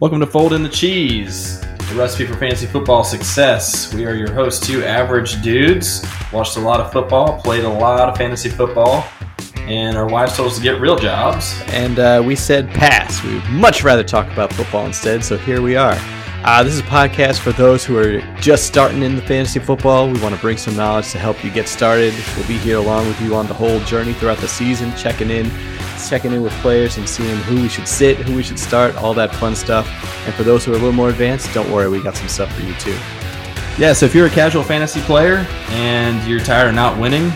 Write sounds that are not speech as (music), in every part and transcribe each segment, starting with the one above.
Welcome to Fold in the Cheese, the recipe for fantasy football success. We are your hosts, two average dudes. Watched a lot of football, played a lot of fantasy football, and our wives told us to get real jobs. And uh, we said pass. We'd much rather talk about football instead, so here we are. Uh, this is a podcast for those who are just starting in the fantasy football. We want to bring some knowledge to help you get started. We'll be here along with you on the whole journey throughout the season, checking in, checking in with players and seeing who we should sit, who we should start, all that fun stuff. And for those who are a little more advanced, don't worry, we got some stuff for you too. Yeah, so if you're a casual fantasy player and you're tired of not winning,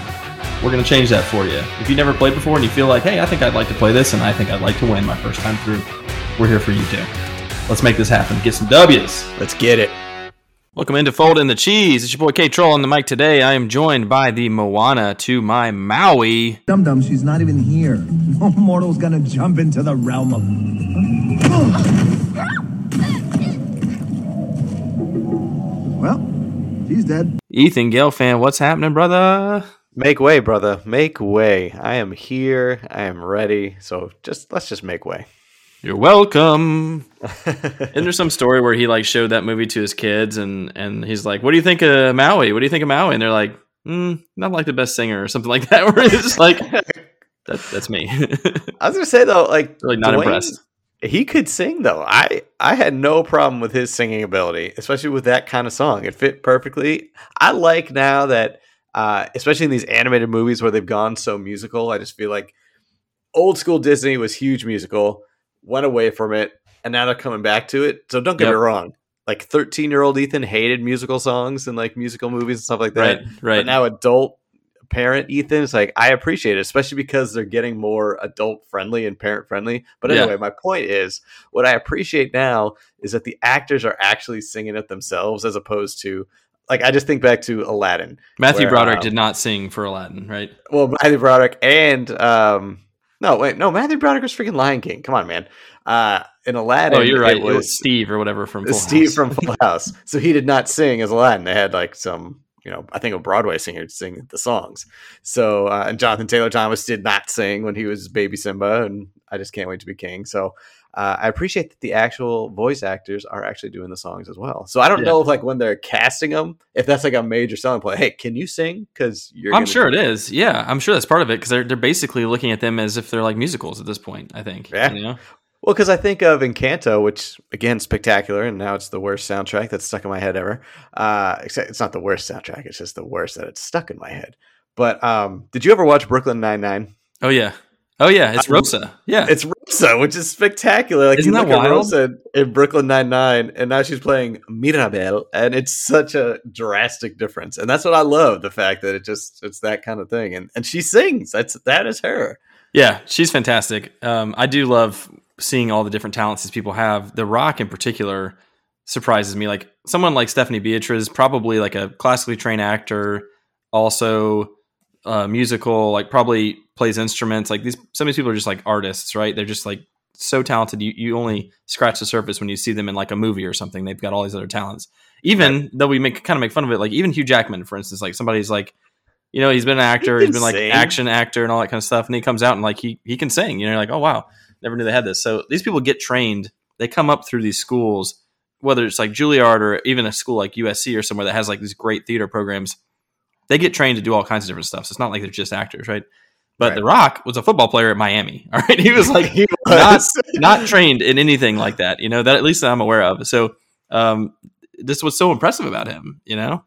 we're going to change that for you. If you never played before and you feel like, hey, I think I'd like to play this and I think I'd like to win my first time through, we're here for you too. Let's make this happen. Get some W's. Let's get it. Welcome into Fold in the Cheese. It's your boy K Troll on the mic today. I am joined by the Moana to my Maui. Dum Dum, she's not even here. (laughs) No mortal's gonna jump into the realm of. well, she's dead. Ethan Gelfand, what's happening, brother? Make way, brother. Make way. I am here. I am ready. So just let's just make way. You're welcome. (laughs) Isn't there some story where he like showed that movie to his kids and and he's like, "What do you think of Maui? What do you think of Maui?" And they're like, mm, "Not like the best singer or something like that." (laughs) Where it's just like, that, "That's me." (laughs) I was gonna say though, like, really not Dwayne, impressed. He could sing though. I I had no problem with his singing ability, especially with that kind of song. It fit perfectly. I like now that, uh, especially in these animated movies where they've gone so musical. I just feel like old school Disney was huge musical went away from it, and now they're coming back to it. So don't get yep. me wrong. Like 13 year old Ethan hated musical songs and like musical movies and stuff like that. Right. Right. But now adult parent Ethan is like, I appreciate it, especially because they're getting more adult friendly and parent friendly. But anyway, yeah. my point is what I appreciate now is that the actors are actually singing it themselves as opposed to like I just think back to Aladdin. Matthew where, Broderick um, did not sing for Aladdin, right? Well, Matthew Broderick and um no, wait, no. Matthew Broderick was freaking Lion King. Come on, man. Uh, in Aladdin, oh, you're right. It was, Steve or whatever from Full Steve House. from Full (laughs) House. so he did not sing as Aladdin. They had like some, you know, I think a Broadway singer to sing the songs. So uh, and Jonathan Taylor Thomas did not sing when he was Baby Simba, and I just can't wait to be king. So uh, I appreciate that the actual voice actors are actually doing the songs as well. So I don't yeah. know if like when they're casting them, if that's like a major selling point. Hey, can you sing? Because you're. I'm sure it is. Yeah, I'm sure that's part of it because they're they're basically looking at them as if they're like musicals at this point. I think. Yeah. You know? Well, because I think of Encanto, which again spectacular, and now it's the worst soundtrack that's stuck in my head ever. Uh, except it's not the worst soundtrack; it's just the worst that it's stuck in my head. But um, did you ever watch Brooklyn Nine Nine? Oh yeah, Oh yeah, it's Rosa. Yeah, it's Rosa, which is spectacular. Like Isn't you that look wild? at Rosa in Brooklyn Nine Nine, and now she's playing Mirabel, and it's such a drastic difference. And that's what I love—the fact that it just it's that kind of thing. And and she sings. That's that is her. Yeah, she's fantastic. Um, I do love seeing all the different talents these people have. The Rock, in particular, surprises me. Like someone like Stephanie Beatriz, probably like a classically trained actor, also uh, musical, like probably plays instruments. Like these, some of these people are just like artists, right? They're just like so talented. You you only scratch the surface when you see them in like a movie or something. They've got all these other talents. Even right. though we make kind of make fun of it, like even Hugh Jackman, for instance, like somebody's like, you know, he's been an actor, he has been like sing. action actor and all that kind of stuff, and he comes out and like he he can sing. You know, like oh wow, never knew they had this. So these people get trained. They come up through these schools, whether it's like Juilliard or even a school like USC or somewhere that has like these great theater programs. They get trained to do all kinds of different stuff. So it's not like they're just actors, right? But right. The Rock was a football player at Miami. (laughs) All right, he was like (laughs) he (laughs) was. not not trained in anything like that. You know that at least I'm aware of. So um, this was so impressive about him. You know,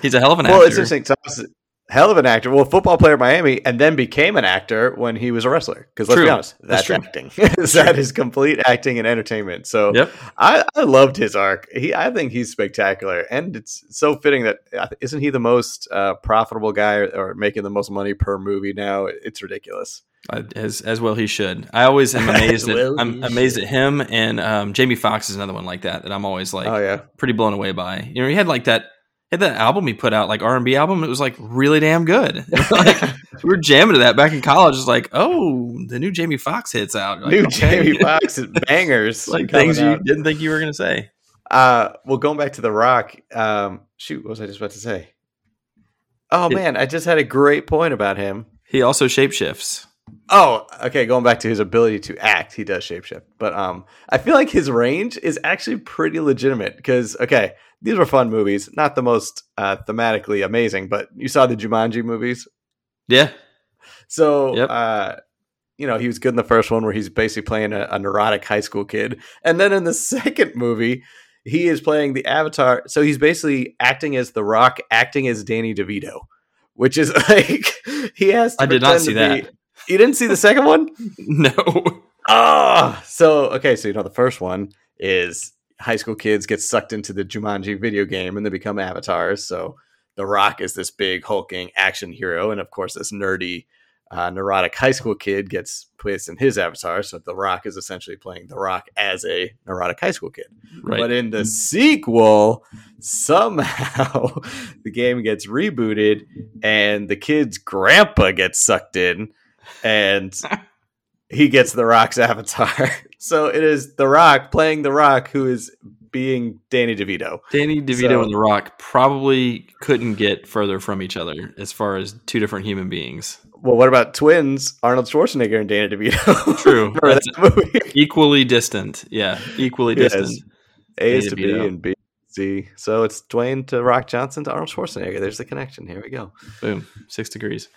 he's a hell of an well, actor. Well, it's interesting hell of an actor. Well, football player at Miami, and then became an actor when he was a wrestler. Because let's true. be honest, that's, that's acting. (laughs) that is complete acting and entertainment. So yep. I, I loved his arc. He, I think he's spectacular, and it's so fitting that uh, isn't he the most uh, profitable guy or, or, making the most money per movie now? It's ridiculous. Uh, as as well he should. I always am (laughs) amazed at well I'm amazed should. at him and um, Jamie Foxx is another one like that that I'm always like oh, yeah. pretty blown away by. You know, he had like that had that album he put out, like R and B album. It was like really damn good. (laughs) (laughs) like, we were jamming to that back in college. It's like, oh, the new Jamie Foxx hits out. Like, new okay. Jamie (laughs) Foxx bangers, like things you didn't think you were gonna say. Uh, well, going back to the Rock. Um, shoot, what was I just about to say? Oh it, man, I just had a great point about him. He also shapeshifts. Oh, okay. Going back to his ability to act, he does shapeshift. But um, I feel like his range is actually pretty legitimate because okay, these were fun movies, not the most uh, thematically amazing, but you saw the Jumanji movies, Yeah, so Yep. uh, you know he was good in the first one where he's basically playing a, a neurotic high school kid, and then in the (laughs) second movie. He is playing the avatar, so he's basically acting as The Rock, acting as Danny DeVito, which is (laughs) like he has. To I did not see to be- that. You didn't see the second one? (laughs) no. Ah, so okay, so you know the first one is high school kids get sucked into the Jumanji video game and they become avatars. So The Rock is this big hulking action hero, and of course this nerdy, uh, neurotic high school kid gets placed in his avatar. So The Rock is essentially playing The Rock as a neurotic high school kid. Right. But in the sequel, somehow (laughs) the game gets rebooted and the kid's grandpa gets sucked in and (laughs) he gets The Rock's avatar. (laughs) So it is The Rock playing The Rock who is being Danny DeVito. Danny DeVito So- and The Rock probably couldn't get further from each other as far as two different human beings. Well, what about twins, Arnold Schwarzenegger and Danny DeVito? (laughs) True. That's- that movie? (laughs) Equally distant. Yeah, equally Yes. distant. A is to B and B to C. So it's Dwayne to Rock Johnson to Arnold Schwarzenegger. There's the connection. Here we go. Boom. Six degrees.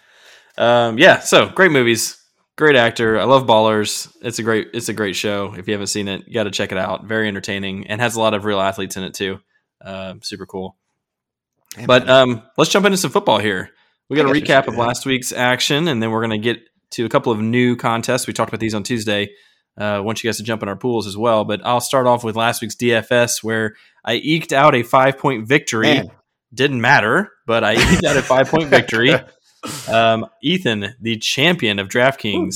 Um, yeah, so great movies. Great actor. I love Ballers. It's a great it's a great show. If you haven't seen it, you got to check it out. Very entertaining and has a lot of real athletes in it too. Um, super cool. But um, let's jump into some football here. We got a I guess we recap of last week's action, and then we're going to get to a couple of new contests. We talked about these on Tuesday. Uh, I want you guys to jump in our pools as well. But I'll start off with last week's DFS, where I eked out a five point victory. Man. Didn't matter, but I eked out a five point (laughs) victory. Um, Ethan, the champion of DraftKings,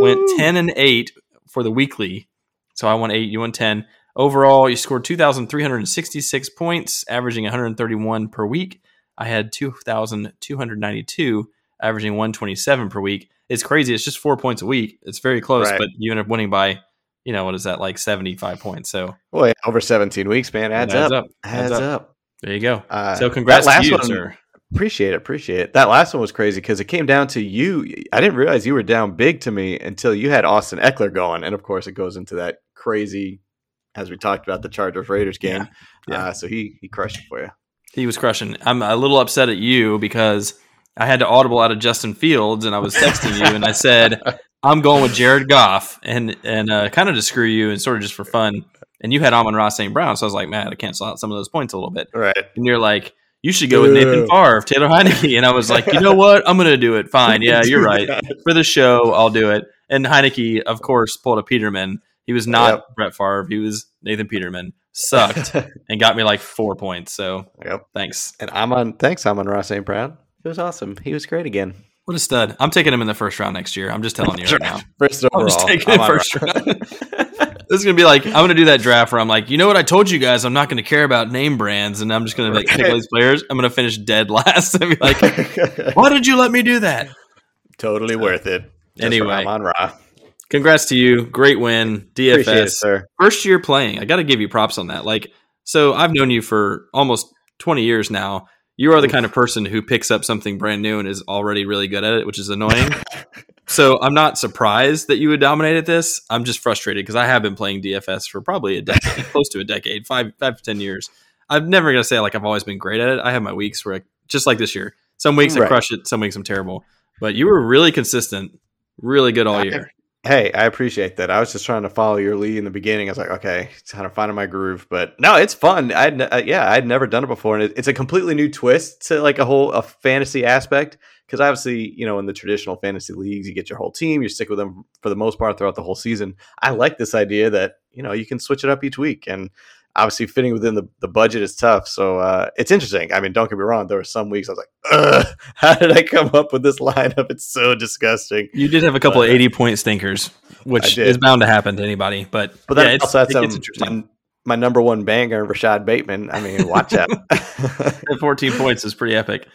went 10 and 8 for the weekly. So I won 8, you won 10. Overall, you scored 2,366 points, averaging 131 per week. I had 2,292, averaging 127 per week. It's crazy. It's just four points a week. It's very close, Right. but you end up winning by, you know, what is that, like 75 points. So Boy, over 17 weeks, man. it Adds, up. Adds Adds up. up. There you go. Uh, so congrats that to you, one, sir. Appreciate it. Appreciate it. That last one was crazy because it came down to you. I didn't realize you were down big to me until you had Austin Ekeler going. And of course, it goes into that crazy, as we talked about, the Chargers Raiders game. Yeah. Yeah. Uh, so he, he crushed it for you. He was crushing. I'm a little upset at you because I had to audible out of Justin Fields, and I was texting you, and I said (laughs) I'm going with Jared Goff, and and uh, kind of to screw you, and sort of just for fun. And you had Amon-Ra St. Brown, so I was like, man, I cancel out some of those points a little bit. Right. And you're like, you should go with Nathan. Favre, Taylor Heinicke, and I was like, you know what? I'm going to do it. Fine, yeah, you're (laughs) right. For the show, I'll do it. And Heinicke, of course, pulled a Peterman. He was not Yep. Brett Favre. He was Nathan Peterman. Sucked (laughs) and got me like four points. So yep. thanks. And I'm on. Thanks, I'm on Ross St. Brown. It was awesome. He was great again. What a stud. I'm taking him in the first round next year. I'm just telling you right (laughs) now. First I'm overall. just taking I'm it first round. This is gonna be like I'm gonna do that draft where I'm like, you know what? I told you guys I'm not gonna care about name brands, and I'm just gonna like pick all these players. I'm gonna finish dead (laughs) last and be like, (laughs) why did you let me do that? totally worth it. Just Anyway. I'm on Raw. Congrats to you. Great win. Appreciate it, DFS. sir. First year playing. I got to give you props on that. Like, so I've known you for almost 20 years now. You are the kind of person who picks up something brand new and is already really good at it, which is annoying. (laughs) so I'm not surprised that you would dominate at this. I'm just frustrated because I have been playing DFS for probably a decade, (laughs) close to a decade, five, five to 10 years. I'm never going to say like I've always been great at it. I have my weeks where, I, just like this year, some weeks I crush it, some weeks I'm terrible. But you were really consistent, really good all year. Hey, I appreciate that. I was just trying to follow your lead in the beginning. I was like, okay, it's kind of finding my groove, but no, it's fun. I'd uh, yeah, I'd never done it before, and it, it's a completely new twist to like a whole a fantasy aspect. Because obviously, you know, in the traditional fantasy leagues, you get your whole team, you stick with them for the most part throughout the whole season. I like this idea that you know you can switch it up each week, and obviously fitting within the, the budget is tough. So uh, it's interesting. I mean, don't get me wrong. There were some weeks I was like, Ugh, (laughs) how did I come up with this lineup? It's so disgusting. You did have a couple of 80 point stinkers, which is bound to happen to anybody. But, But then yeah, it's, also had it interesting. my, my number one banger, Rashod Bateman. I mean, watch out. (laughs) 14 points is pretty epic.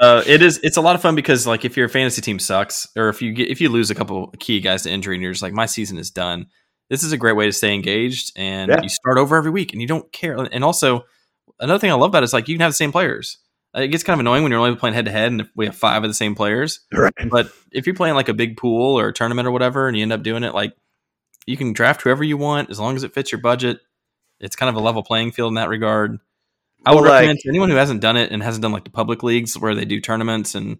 Uh, it is. It's a lot of fun because like if your fantasy team sucks, or if you get if you lose a couple key guys to injury, and you're just like, my season is done. This is a great way to stay engaged, and Yeah. you start over every week, and you don't care. And also, another thing I love about it is like you can have the same players. it gets kind of annoying when you're only playing head to head and if we have five of the same players. Right. But if you're playing like a big pool or a tournament or whatever, and you end up doing it, like you can draft whoever you want as long as it fits your budget. It's kind of a level playing field in that regard. I would Well, recommend like- to anyone who hasn't done it and hasn't done like the public leagues where they do tournaments and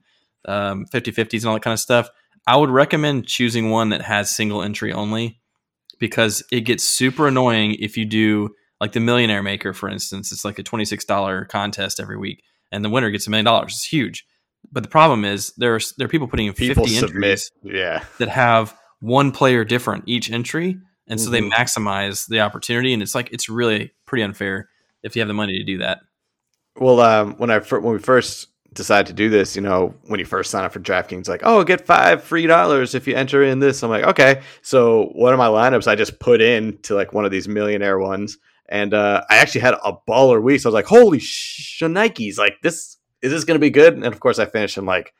um, 50-50s and all that kind of stuff. I would recommend choosing one that has single entry only because it gets super annoying if you do like the Millionaire Maker, for instance. It's like a $26 contest every week and the winner gets a million dollars. It's huge. But the problem is there's there are people putting in People 50 submit. entries Yeah. that have one player different each entry, and so they Mhm. maximize the opportunity. And it's like it's really pretty unfair if you have the money to do that. Well, um, when I when we first decided to do this, you know, when you first sign up for DraftKings, like, oh, get five free dollars if you enter in this. I'm like, okay. So one of my lineups I just put in to like one of these millionaire ones, and uh, I actually had a baller week. So I was like, holy sh- Nikes, like this is this going to be good? And of course, I finished in like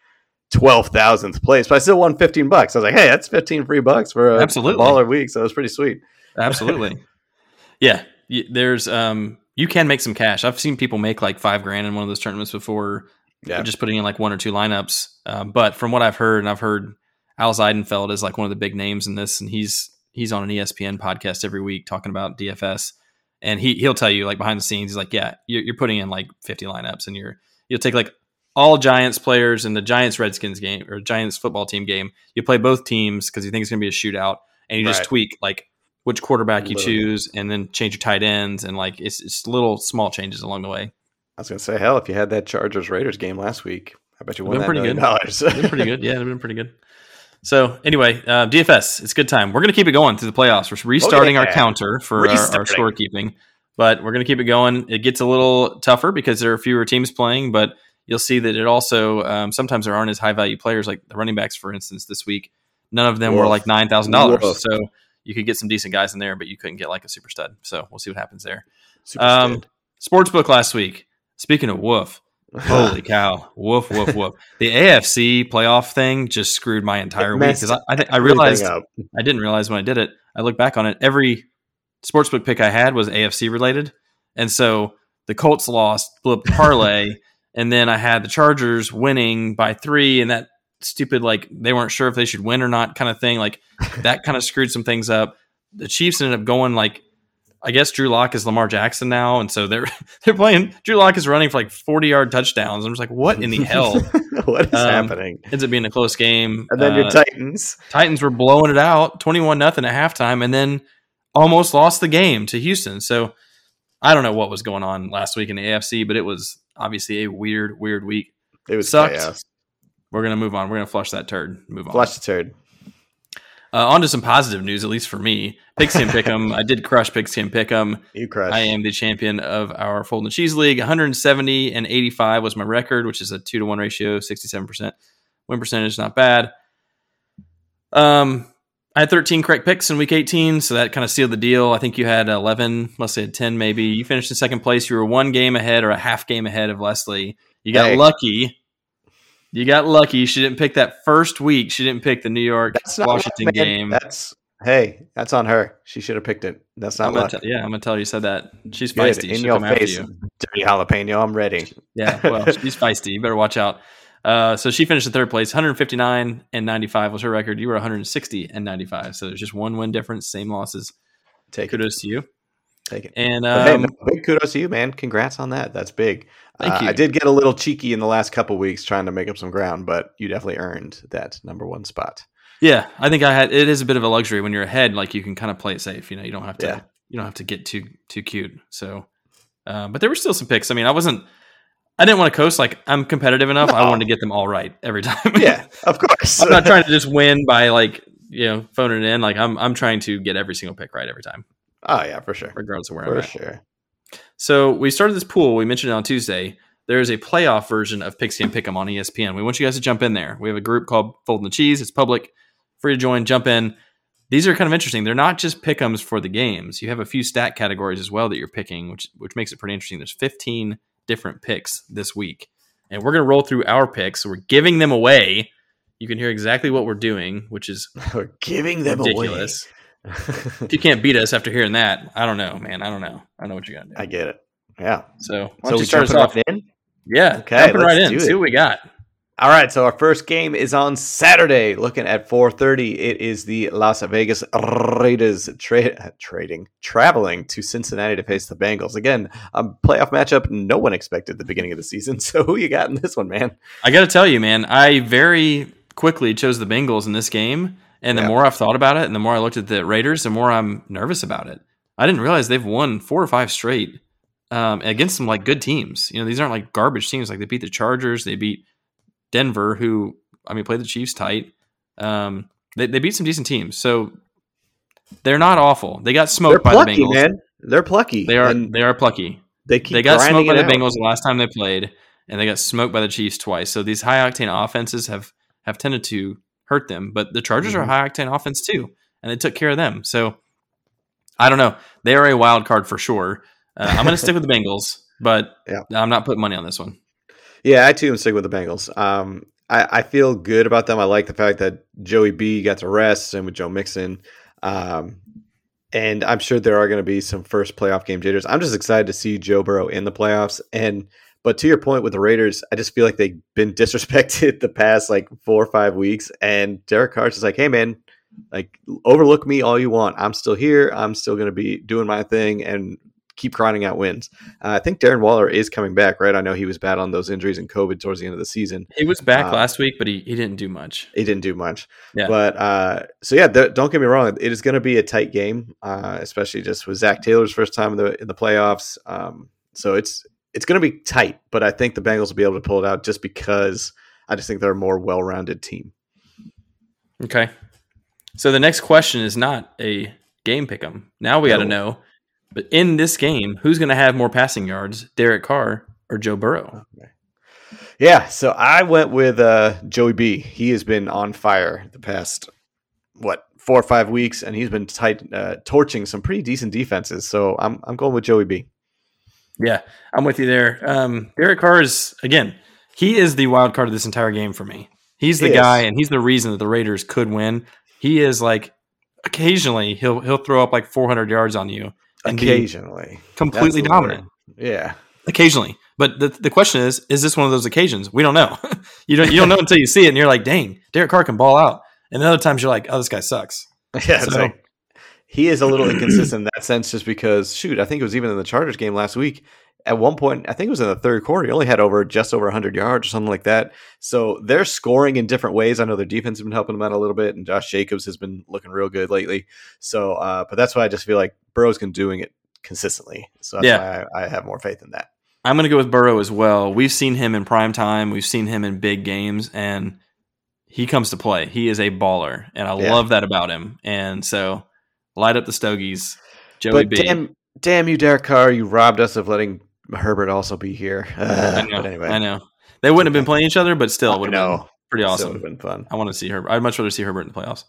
twelve thousandth place, but I still won fifteen bucks. I was like, hey, that's fifteen free bucks for a Absolutely. baller week. So it was pretty sweet. Absolutely, (laughs) yeah. There's um, you can make some cash. I've seen people make like five grand in one of those tournaments before, Yeah. just putting in like one or two lineups. Um, but from what I've heard, and I've heard Al Zeidenfeld is like one of the big names in this, and he's he's on an ESPN podcast every week talking about DFS, and he he'll tell you like behind the scenes, he's like, yeah, you're, you're putting in like 50 lineups, and you're you'll take like all Giants players in the Giants Redskins game or Giants football team game. You play both teams because you think it's going to be a shootout, and you just tweak like which quarterback you Literally. choose, and then change your tight ends, and like it's it's little small changes along the way. I was gonna say, hell, if you had that Chargers Raiders game last week, I bet you won Been that pretty million good. dollars. Been pretty good. Yeah, it's been pretty good. So anyway, uh, DFS, it's a good time. We're going to keep it going through the playoffs. We're restarting our yeah. counter for our, our scorekeeping, but we're going to keep it going. It gets a little tougher because there are fewer teams playing, but you'll see that it also um, sometimes there aren't as high value players like the running backs, for instance, this week. None of them were like nine thousand dollars, so you could get some decent guys in there, but you couldn't get like a super stud. So we'll see what happens there. Um. Sportsbook last week. Speaking of woof, (laughs) Holy cow! Woof woof woof. The AFC playoff thing just screwed my entire week because I I, I realized up. I didn't realize when I did it. I look back on it. Every sportsbook pick I had was AFC related, and so the Colts lost, the parlay, (laughs) and then I had the Chargers winning by three, and that stupid like they weren't sure if they should win or not kind of thing. Like (laughs) that kind of screwed some things up. The Chiefs ended up going like I guess Drew Lock is Lamar Jackson now, and so they're (laughs) they're playing. Drew Lock is running for like forty yard touchdowns. I'm just like, what in the hell? (laughs) what is Um, happening? Ends up being a close game. And then your Uh, Titans. Titans were blowing it out, twenty one nothing at halftime, and then almost lost the game to Houston. So I don't know what was going on last week in the AFC, but it was obviously a weird, weird week. It was sucked. chaos. We're gonna move on. We're gonna flush that turd. Move on. Flush the turd. Uh, on to some positive news, at least for me. Pigskin (laughs) Pick'em. I did crush Pigskin Pick'em. You crushed. I am the champion of our Fold and Cheese League. 170 and 85 was my record, which is a two to one ratio, 67% win percentage, not bad. Um, I had 13 correct picks in week 18, so that kind of sealed the deal. I think you had 11, let's say 10 maybe. You finished in second place. You were one game ahead or a half game ahead of Leslie. You got Hey. lucky. You got lucky. She didn't pick that first week. She didn't pick the New York Washington luck, game. That's hey, that's on her. She should have picked it. That's not tell- yeah, I'm gonna tell her you said that. She's Good. feisty. In She'll your come after face, you. dirty jalapeno. I'm ready. Yeah, well, (laughs) she's feisty. You better watch out. Uh, so she finished in third place, 159 and 95 was her record. You were 160 and 95. So there's just one win difference, same losses. Take it. Kudos to you. Take it. And But hey, um, no, big kudos to you, man. Congrats on that. That's big. Thank Uh, you. I did get a little cheeky in the last couple weeks trying to make up some ground, but you definitely earned that number one spot. yeah, I think I had. It is a bit of a luxury when you're ahead. Like you can kind of play it safe. You know, you don't have to. Yeah. You don't have to get too too cute. So, uh, but there were still some picks. I mean, I wasn't. I didn't want to coast. Like I'm competitive enough. I wanted to get them all right every (laughs) time. Yeah, of course. I'm not trying to just win by like you know phoning it in. Like I'm I'm trying to get every single pick right every time, oh yeah, for sure. regardless of where I'm For at. sure. So we started this pool. We mentioned it on Tuesday. There is a playoff version of Pigskin Pick'em on ESPN. We want you guys to jump in there. We have a group called Fold in the Cheese. It's public, free to join. Jump in. These are kind of interesting. They're not just pick'ems for the games. You have a few stat categories as well that you're picking, which which makes it pretty interesting. There's 15 different picks this week, and we're gonna roll through our picks. So we're giving them away. You can hear exactly what we're doing, which is (laughs) We're giving them ridiculous. away. If you can't beat us after hearing that, I don't know, man. I don't know. I know what you got to do. I get it. Yeah. so why So don't we you start us off? in. Yeah. Okay, Jumping let's right in. do See what we got. All right, so our first game is on Saturday. Looking at 4:30, it is the Las Vegas Raiders tra- trading traveling to Cincinnati to face the Bengals. Again, a playoff matchup no one expected at the beginning of the season. (laughs) So who you got in this one, man? I got to tell you, man, I very quickly chose the Bengals in this game. And the Yeah. more I've thought about it and the more I looked at the Raiders, the more I'm nervous about it. I didn't realize they've won four or five straight um, against some like good teams. You know, these aren't like garbage teams. Like they beat the Chargers, they beat Denver, who, I mean, played the Chiefs tight. Um, they, they beat some decent teams. So they're not awful. They got They're smoked by plucky, the Bengals. man. They're plucky. They are they are plucky. they keep they got smoked by the out. Bengals the last time they played, and they got smoked by the Chiefs twice. So these high octane offenses have have tended to hurt them. But the Chargers are a Mhm. high octane offense too, and they took care of them. So I don't know. They are a wild card for sure. Uh, I'm going to stick with the (laughs) Bengals, but Yeah. I'm not putting money on this one. Yeah, I too am sticking with the Bengals. Um, I, I feel good about them. I like the fact that Joey B got to rest and with Joe Mixon. Um, and I'm sure there are going to be some first playoff game jitters. I'm just excited to see Joe Burrow in the playoffs. And but to your point with the Raiders, I just feel like they've been (laughs) disrespected the past like four or five weeks. And Derek Carr's just like, hey man, like overlook me all you want. I'm still here. I'm still going to be doing my thing and keep grinding out wins. Uh, I think Darren Waller is coming back, right? I know he was bad on those injuries and COVID towards the end of the season. He was back Uh, last week, but he, he didn't do much. He didn't do much. Yeah. But uh, so yeah, th- don't get me wrong. It is going to be a tight game, uh, especially just with Zac Taylor's first time in the in the playoffs. Um, so it's it's going to be tight, but I think the Bengals will be able to pull it out just because I just think they're a more well rounded team. Okay. So the next question is not a game pick 'em. Now we got to know, but in this game, who's going to have more passing yards, Derek Carr or Joe Burrow? Yeah, so I went with uh, Joey B. He has been on fire the past what four or five weeks, and he's been tight, uh, torching some pretty decent defenses. So I'm I'm going with Joey B. Yeah, I'm with you there. Um, Derek Carr is again, he is the wild card of this entire game for me. He's the He guy, and he's the reason that the Raiders could win. He is like occasionally he'll he'll throw up like 400 yards on you Occasionally, completely dominant. word. Yeah, Occasionally, but the, the question is, is this one of those occasions? We don't know. (laughs) you don't you don't know until you see it, and you're like, dang, Derek Carr can ball out. And then other times you're like, oh, this guy sucks. (laughs) yeah. So- like- he is a little inconsistent in that sense, just because shoot, I think it was even in the Chargers game last week. At one point, I think it was in the third quarter, he only had over just over 100 yards or something like that. So they're scoring in different ways. I know their defense has been helping them out a little bit, and Josh Jacobs has been looking real good lately. So, uh, but that's why I just feel like Burrow's been doing it consistently. So that's Yeah. why I, I have more faith in that. I'm going to go with Burrow as well. We've seen him in prime time. We've seen him in big games, and he comes to play. He is a baller, and I Yeah. love that about him. And so, light up the Stogies, Joey But B. damn, damn you, Derek Carr, you robbed us of letting Herbert also be here. I Uh, know. but anyway, I know they wouldn't have been playing each other, but still, would have been pretty awesome. would've been fun. I want to see Herbert. I'd much rather see Herbert in the playoffs.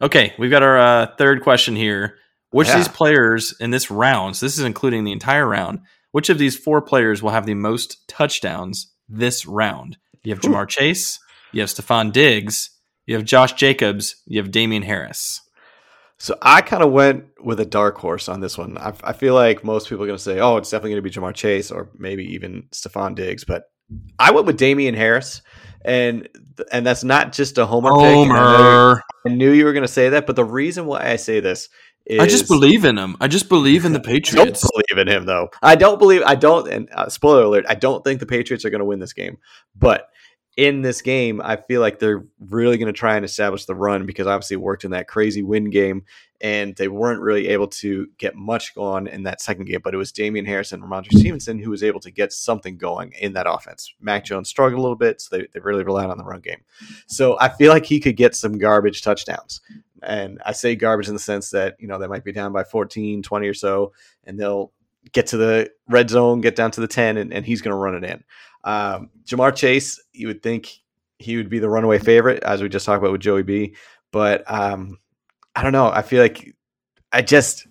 Okay, we've got our uh, third question here. Which of these players in this round, so this is including the entire round, which of these four players will have the most touchdowns this round? You have. Ja'Marr Chase, you have Stefon Diggs, you have Josh Jacobs, you have Damien Harris. So I kind of went with a dark horse on this one. I, I feel like most people are going to say, "Oh, it's definitely going to be Ja'Marr Chase or maybe even Stefon Diggs," but I went with Damien Harris, and and that's not just a homer. pick. I, know- Homer. I knew you were going to say that, but the reason why I say this is I just believe in him. I just believe in the Patriots. (laughs) don't believe in him though. I don't believe. I don't. And uh, spoiler alert: I don't think the Patriots are going to win this game. But in this game, I feel like they're really going to try and establish the run because obviously it worked in that crazy win game, and they weren't really able to get much going in that second game. But it was Damien Harris and Rhamondre Stevenson who was able to get something going in that offense. Mac Jones struggled a little bit, so they, they really relied on the run game. So I feel like he could get some garbage touchdowns. And I say garbage in the sense that, you know, they might be down by 14, 20 or so, and they'll get to the red zone, get down to the 10, and, and he's going to run it in. Um, Ja'Marr Chase, you would think he would be the runaway favorite, as we just talked about with Joey B. But um, I don't know. I feel like I just,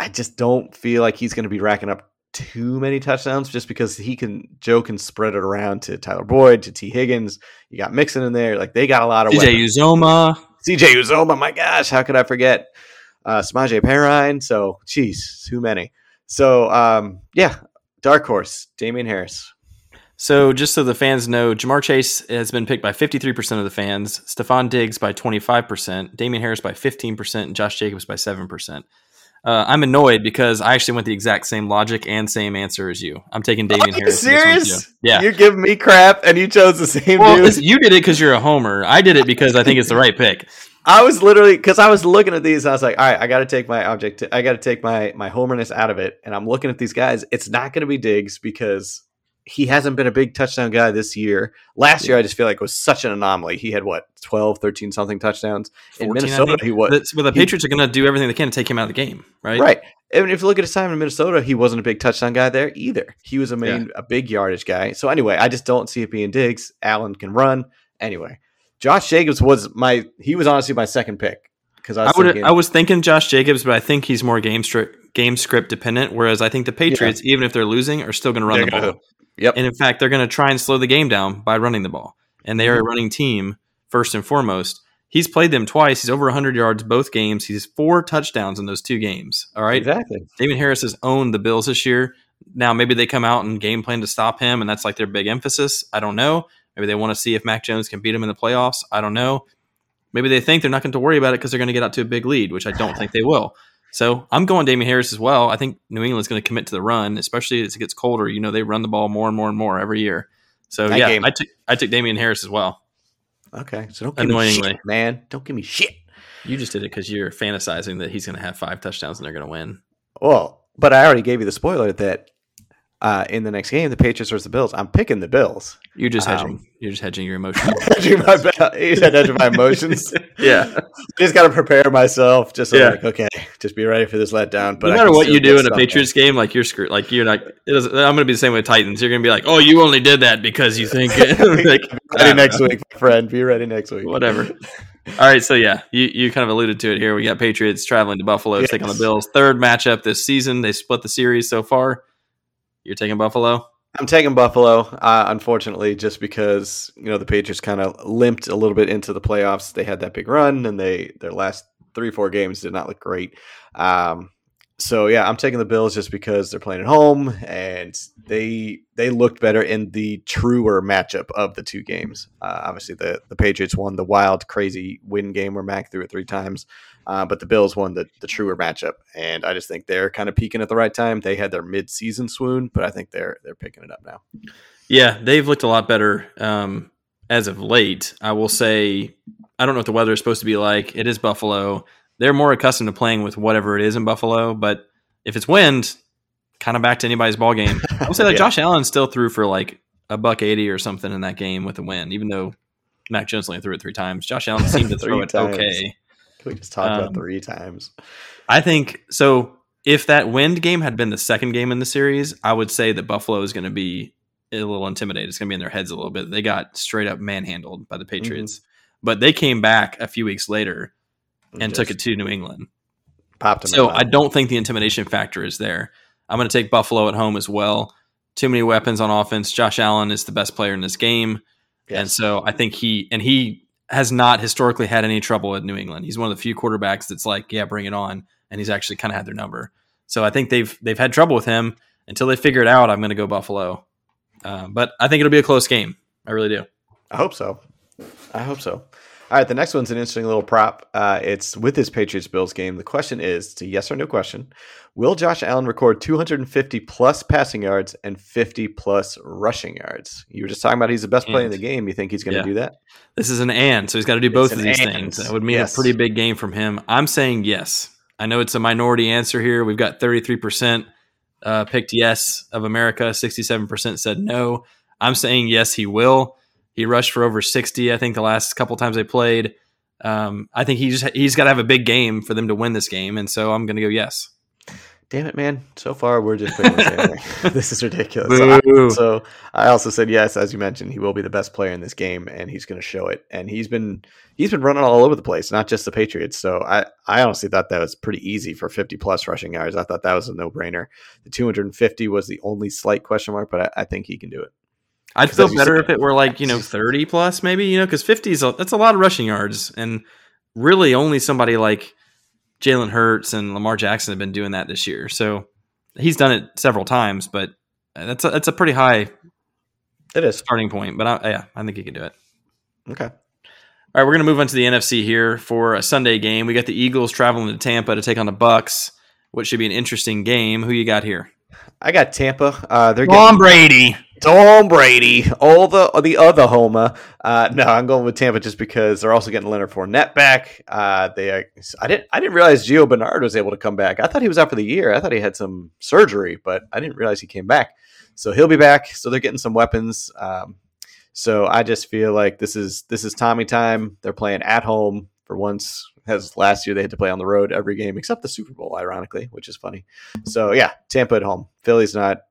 I just don't feel like he's going to be racking up too many touchdowns just because he can, Joe can spread it around to Tyler Boyd, to Tee Higgins. You got Mixon in there. Like they got a lot of CJ weapons. Uzomah. CJ Uzomah, my gosh, how could I forget? Uh, Samaje Perine. So, geez, too many. So, um, yeah, dark horse, Damien Harris. So, just so the fans know, Ja'Marr Chase has been picked by 53% of the fans, Stefon Diggs by 25%, Damien Harris by 15%, and Josh Jacobs by 7%. Uh, I'm annoyed because I actually went the exact same logic and same answer as you. I'm taking Damien Are Harris. in this one, serious? Yeah. You give me crap, and you chose the same well, dude. you did it because you're a homer. I did it because I think it's the right pick. I was literally because I was looking at these. I was like, all right, I got to take my object. I got to take my my homerness out of it. And I'm looking at these guys. It's not going to be Diggs because he hasn't been a big touchdown guy this year. Last year, I just feel like it was such an anomaly. He had what 12, 13 something touchdowns in 14, I Minnesota. He was But, but the he- Patriots are going to do everything they can to take him out of the game, right? right. And if you look at his time in Minnesota, he wasn't a big touchdown guy there either. He was a main a big yardage guy. So anyway, I just don't see it being Diggs. Allen can run anyway. Josh Jacobs was my he was honestly my second pick because I I was thinking, I was thinking Josh Jacobs, but I think he's more game script game script dependent. Whereas I think the Patriots, even if they're losing, are still going to run They're the gonna- ball. Yep. And in fact, they're going to try and slow the game down by running the ball. And they are a mm-hmm. running team first and foremost. He's played them twice. He's over 100 yards both games. He's four touchdowns in those two games. All right. exactly. Damien Harris has owned the Bills this year. Now maybe they come out and game plan to stop him, and that's like their big emphasis. I don't know. Maybe they want to see if Mac Jones can beat him in the playoffs. I don't know. Maybe they think they're not going to worry about it because they're going to get out to a big lead, which I don't think they will. So I'm going Damien Harris as well. I think New England's going to commit to the run, especially as it gets colder. You know, they run the ball more and more and more every year. So That yeah, game- I took I took Damien Harris as well. Okay, so don't give me Annoyingly. shit, man. Don't give me shit. You just did it because you're fantasizing that he's going to have five touchdowns and they're going to win. Well, but I already gave you the spoiler that uh, in the next game, the Patriots versus the Bills. I'm picking the Bills. You're just Um, hedging. you're just hedging your (laughs) emotions. Hedging my you said hedging my emotions. yeah. (laughs) just got to prepare myself. Just so Yeah. like, okay, just be ready for this letdown. But no I matter what you do in a. Patriots game, like you're screwed. Like you're not. It doesn't, I'm going to be the same with Titans. You're going to be like, oh, you only did that because you think it. (laughs) like ready next know. week, friend. Be ready next week. Whatever. All right, so yeah, you, you kind of alluded to it here. We got Patriots traveling to Buffalo to take on the Bills. Third matchup this season. They split the series so far. You're taking Buffalo. I'm taking Buffalo, uh, unfortunately, just because you know the Patriots kind of limped a little bit into the playoffs. They had that big run, and they their last three four games did not look great. Um, so yeah, I'm taking the Bills just because they're playing at home, and they they looked better in the truer matchup of the two games. Uh, obviously, the the Patriots won the wild, crazy win game where Mac threw it three times. Uh, but the Bills won the, the truer matchup, and I just think they're kind of peaking at the right time. They had their mid season swoon, but I think they're they're picking it up now. Yeah, they've looked a lot better um, as of late. I will say, I don't know what the weather is supposed to be like. It is Buffalo. They're more accustomed to playing with whatever it is in Buffalo, but if it's wind, kind of back to anybody's ball game. I'll say like (laughs) Yeah. Josh Allen still threw for like a buck eighty or something in that game with a win, even though Mac Jones only threw it three times. Josh Allen seemed to (laughs) throw it times. okay. We just talked Um, about three times. I think so. If that wind game had been the second game in the series, I would say that Buffalo is going to be a little intimidated. It's going to be in their heads a little bit. They got straight up manhandled by the Patriots, but they came back a few weeks later and took it to New England. Popped him. So I don't think the intimidation factor is there. I'm going to take Buffalo at home as well. Too many weapons on offense. Josh Allen is the best player in this game. And so I think he and he has not historically had any trouble at New England. He's one of the few quarterbacks that's like, yeah, bring it on, and he's actually kind of had their number. So I think they've they've had trouble with him until they figure it out. I'm going to go Buffalo, uh, but I think it'll be a close game. I really do. I hope so. I hope so. All right, the next one's an interesting little prop. Uh, it's with this Patriots Bills game. The question is, it's a yes or no question. Will Josh Allen record 250 plus passing yards and 50 plus rushing yards? You were just talking about he's the best player in the game. You think he's going to Yeah. do that? This is an and, so he's got to do both of these and. things. That would mean Yes. a pretty big game from him. I'm saying yes. I know it's a minority answer here. We've got 33% uh, picked yes of America, 67% said no. I'm saying yes, he will. He rushed for over 60, I think, the last couple times they played. Um, I think he just he's got to have a big game for them to win this game, and so I'm going to go yes. Damn it, man. So far, we're just picking the same. This is ridiculous. So I, so I also said yes, as you mentioned, he will be the best player in this game, and he's going to show it. And he's been he's been running all over the place, not just the Patriots. So I I honestly thought that was pretty easy for 50 plus rushing yards. I thought that was a no brainer. The 250 was the only slight question mark, but I, I think he can do it. I'd 'Cause feel better said- if it were like you know 30 plus, maybe you know, because 50 is a, that's a lot of rushing yards, and really only somebody like Jalen Hurts and Lamar Jackson have been doing that this year. So he's done it several times, but that's a, that's a pretty high It is starting point. But I, yeah, I think he can do it. okay. All right, we're going to move on to the NFC here for a Sunday game. We got the Eagles traveling to Tampa to take on the Bucks. What should be an interesting game? Who you got here? I got Tampa. Uh, they're Tom getting Brady. Tom Brady, all the the other Homer. Uh, no, I'm going with Tampa just because they're also getting Leonard Fournette back. Uh, they, are, I didn't, I didn't realize Gio Bernard was able to come back. I thought he was out for the year. I thought he had some surgery, but I didn't realize he came back. So he'll be back. So they're getting some weapons. Um, so I just feel like this is this is Tommy time. They're playing at home for once. As last year they had to play on the road every game except the Super Bowl, ironically, which is funny. So yeah, Tampa at home. Philly's not.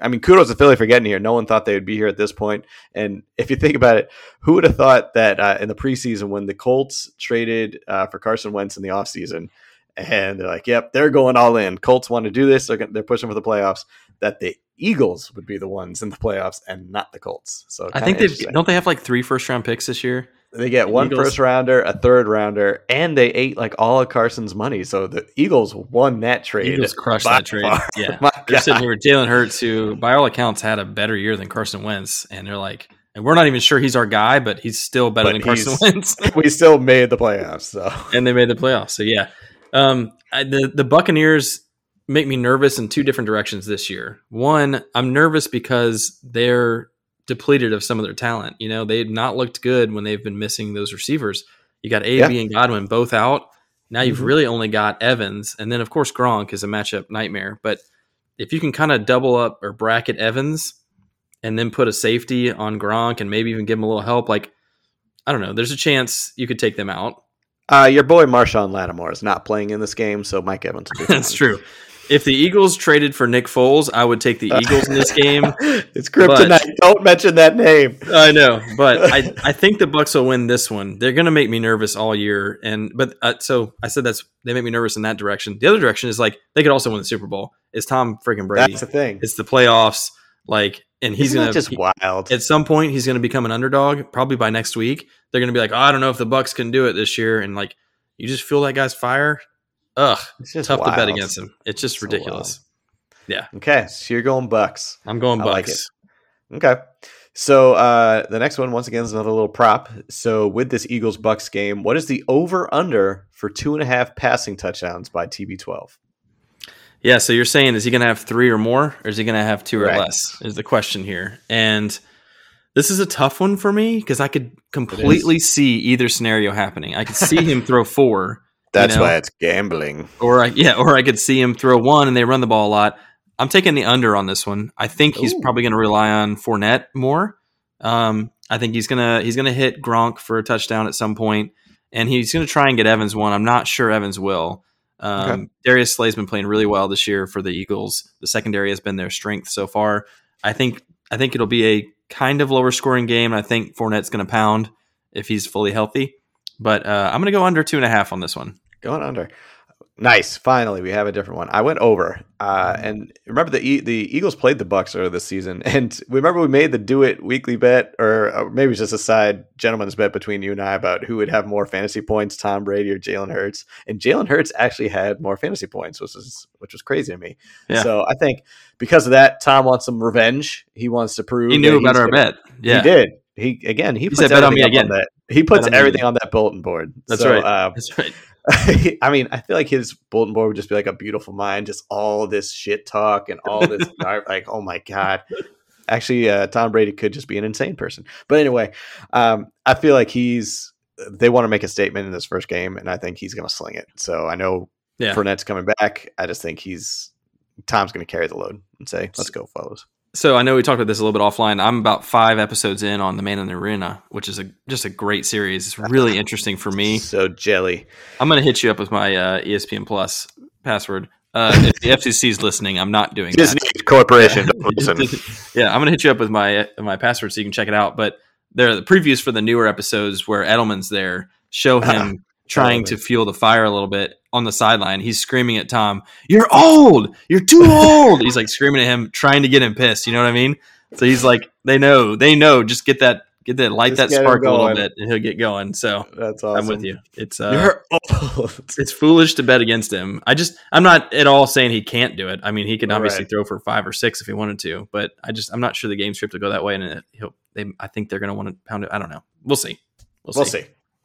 I mean, kudos to Philly for getting here. No one thought they would be here at this point. And if you think about it, who would have thought that uh, in the preseason when the Colts traded uh, for Carson Wentz in the offseason, and they're like, "Yep, they're going all in. Colts want to do this. They're they're pushing for the playoffs." That the Eagles would be the ones in the playoffs and not the Colts. So I think they've don't they have like three first round picks this year? They get one Eagles- first rounder, a third rounder, and they ate like all of Carson's money. So the Eagles won that trade. Eagles crushed that trade. far. Yeah, (laughs) My they're sitting here with Jalen Hurts, who by all accounts had a better year than Carson Wentz, and they're like, and we're not even sure he's our guy, but he's still better But than Carson Wentz. (laughs) we still made the playoffs. So (laughs) and they made the playoffs. So yeah, um, I, the the Buccaneers make me nervous in two different directions this year. One, I'm nervous because they're depleted of some of their talent. You know, they've not looked good when they've been missing those receivers. You got AB and Godwin both out. Now you've Mhm. really only got Evans, and then of course Gronk is a matchup nightmare. But if you can kind of double up or bracket Evans, and then put a safety on Gronk, and maybe even give him a little help, like I don't know, there's a chance you could take them out. uh, your boy Marshon Lattimore is not playing in this game, so Mike Evans. Will be (laughs) That's true. If the Eagles traded for Nick Foles, I would take the Eagles in this game. (laughs) it's kryptonite. Don't mention that name. I know, but (laughs) I, I think the Bucks will win this one. They're going to make me nervous all year, and but uh, so I said that's they make me nervous in that direction. The other direction is like they could also win the Super Bowl. It's Tom freaking Brady. That's the thing. It's the playoffs, like, and he's Isn't gonna just wild. at some point he's going to become an underdog. Probably by next week, they're going to be like, oh, I don't know if the Bucks can do it this year, and like you just feel that guy's fire. Ugh, It's just tough to bet against him. It's just So ridiculous. Yeah. Okay, so you're going Bucks. I'm going I like Bucks. Okay. So uh, the next one, once again, is another little prop. So with this Eagles Bucks game, what is the over under for two and a half passing touchdowns by TB12? Yeah, so you're saying is he going to have three or more, or is he going to have two or less? Is the question here, and this is a tough one for me because I could completely see either scenario happening. I could see him throw four, That's know? why it's gambling. or I, yeah, or I could see him throw one and they run the ball a lot. I'm taking the under on this one. I think he's Ooh. probably going to rely on Fournette more. Um, I think he's gonna he's gonna hit Gronk for a touchdown at some point, and he's gonna try and get Evans one. I'm not sure Evans will. Um, Okay. Darius Slay's been playing really well this year for the Eagles. The secondary has been their strength so far. I think I think it'll be a kind of lower scoring game. I think Fournette's going to pound if he's fully healthy, but uh, I'm going to go under two and a half on this one. Going under. Nice. Finally, we have a different one. I went over, uh, and remember the e- the Eagles played the Bucks earlier this season, (laughs) and remember we made the do it weekly bet, or, or maybe it's just a side gentleman's bet between you and I about who would have more fantasy points, Tom Brady or Jalen Hurts, and Jalen Hurts actually had more fantasy points, which was which was crazy to me. Yeah. So I think because of that, Tom wants some revenge. He wants to prove He knew about our bet. Yeah, He did. He again. He, puts said, "Bet on me again." that. He puts on everything on that bulletin board. That's So, right. Uh, (laughs) that's right. I mean, I feel like his bulletin board would just be like a beautiful mind, just all this shit talk and all this (laughs) like, oh my god. Actually, uh, Tom Brady could just be an insane person. But anyway, um, I feel like he's they want to make a statement in this first game, and I think he's going to sling it. So I know Yeah. Fournette's coming back. I just think he's Tom's going to carry the load and say, "Let's go, fellas." So I know we talked about this a little bit offline. I'm about five episodes in on the Man in the Arena, which is a just a great series. It's really (laughs) interesting for me. So jelly. I'm going to hit you up with my uh, ESPN Plus password. Uh, if the FCC is listening, I'm not doing Disney that. Corporation. (laughs) yeah, I'm going to hit you up with my my password so you can check it out. But there are the previews for the newer episodes where Edelman's there show him trying to fuel the fire a little bit on the sideline. He's screaming at Tom, "You're old. You're too (laughs) old." he's like screaming at him, trying to get him pissed. You know what I mean? So he's like, they know, they know. Just get that get that light Just that spark a little bit, and he'll get going. So That's awesome. I'm with you. It's uh, (laughs) it's foolish to bet against him. I just I'm not at all saying he can't do it. I mean, he can obviously Right. throw for five or six if he wanted to, but I just I'm not sure the game script will go that way, and it, he'll they I think they're going to want to pound it. I don't know. We'll see. We'll see.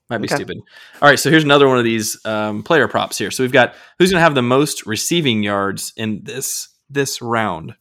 Might be Okay. stupid. All right, so here's another one of these um, player props here. So we've got who's going to have the most receiving yards in this this round.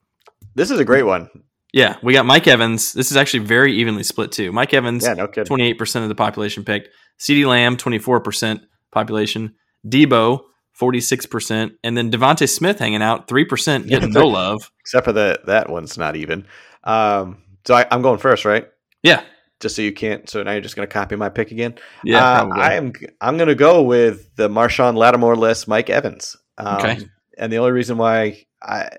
This is a great one. Yeah, we got Mike Evans. This is actually very evenly split too. Mike Evans, Yeah, no kidding. twenty eight percent of the population picked. CeeDee Lamb, twenty four percent population. Deebo, forty six percent, and then DeVonta Smith hanging out three percent, getting (laughs) no love. Except for the that one's not even. Um, so I, I'm going first, right? Yeah, Just so you can't. So now you're just going to copy my pick again. yeah, Uh. I am. I'm going to go with the Marshon Lattimore list, Mike Evans. Um, Okay. And the only reason why I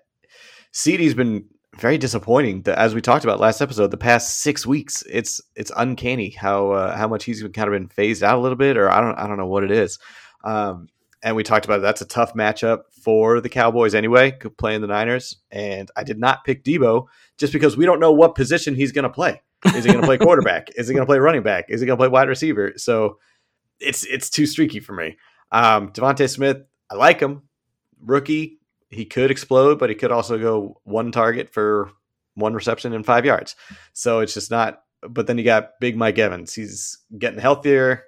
CeeDee's been very disappointing. The, as we talked about last episode, the past six weeks, it's it's uncanny how uh, how much he's been kind of been phased out a little bit, or I don't I don't know what it is. Um, and we talked about that's a tough matchup for the Cowboys anyway, playing the Niners. And I did not pick Deebo just because we don't know what position he's going to play. Is he going to play quarterback? Is he going to play running back? Is he going to play wide receiver? So it's it's too streaky for me. Um, DeVonta Smith, I like him. Rookie, he could explode, but he could also go one target for one reception and five yards. So it's just not. But then you got Big Mike Evans. He's getting healthier.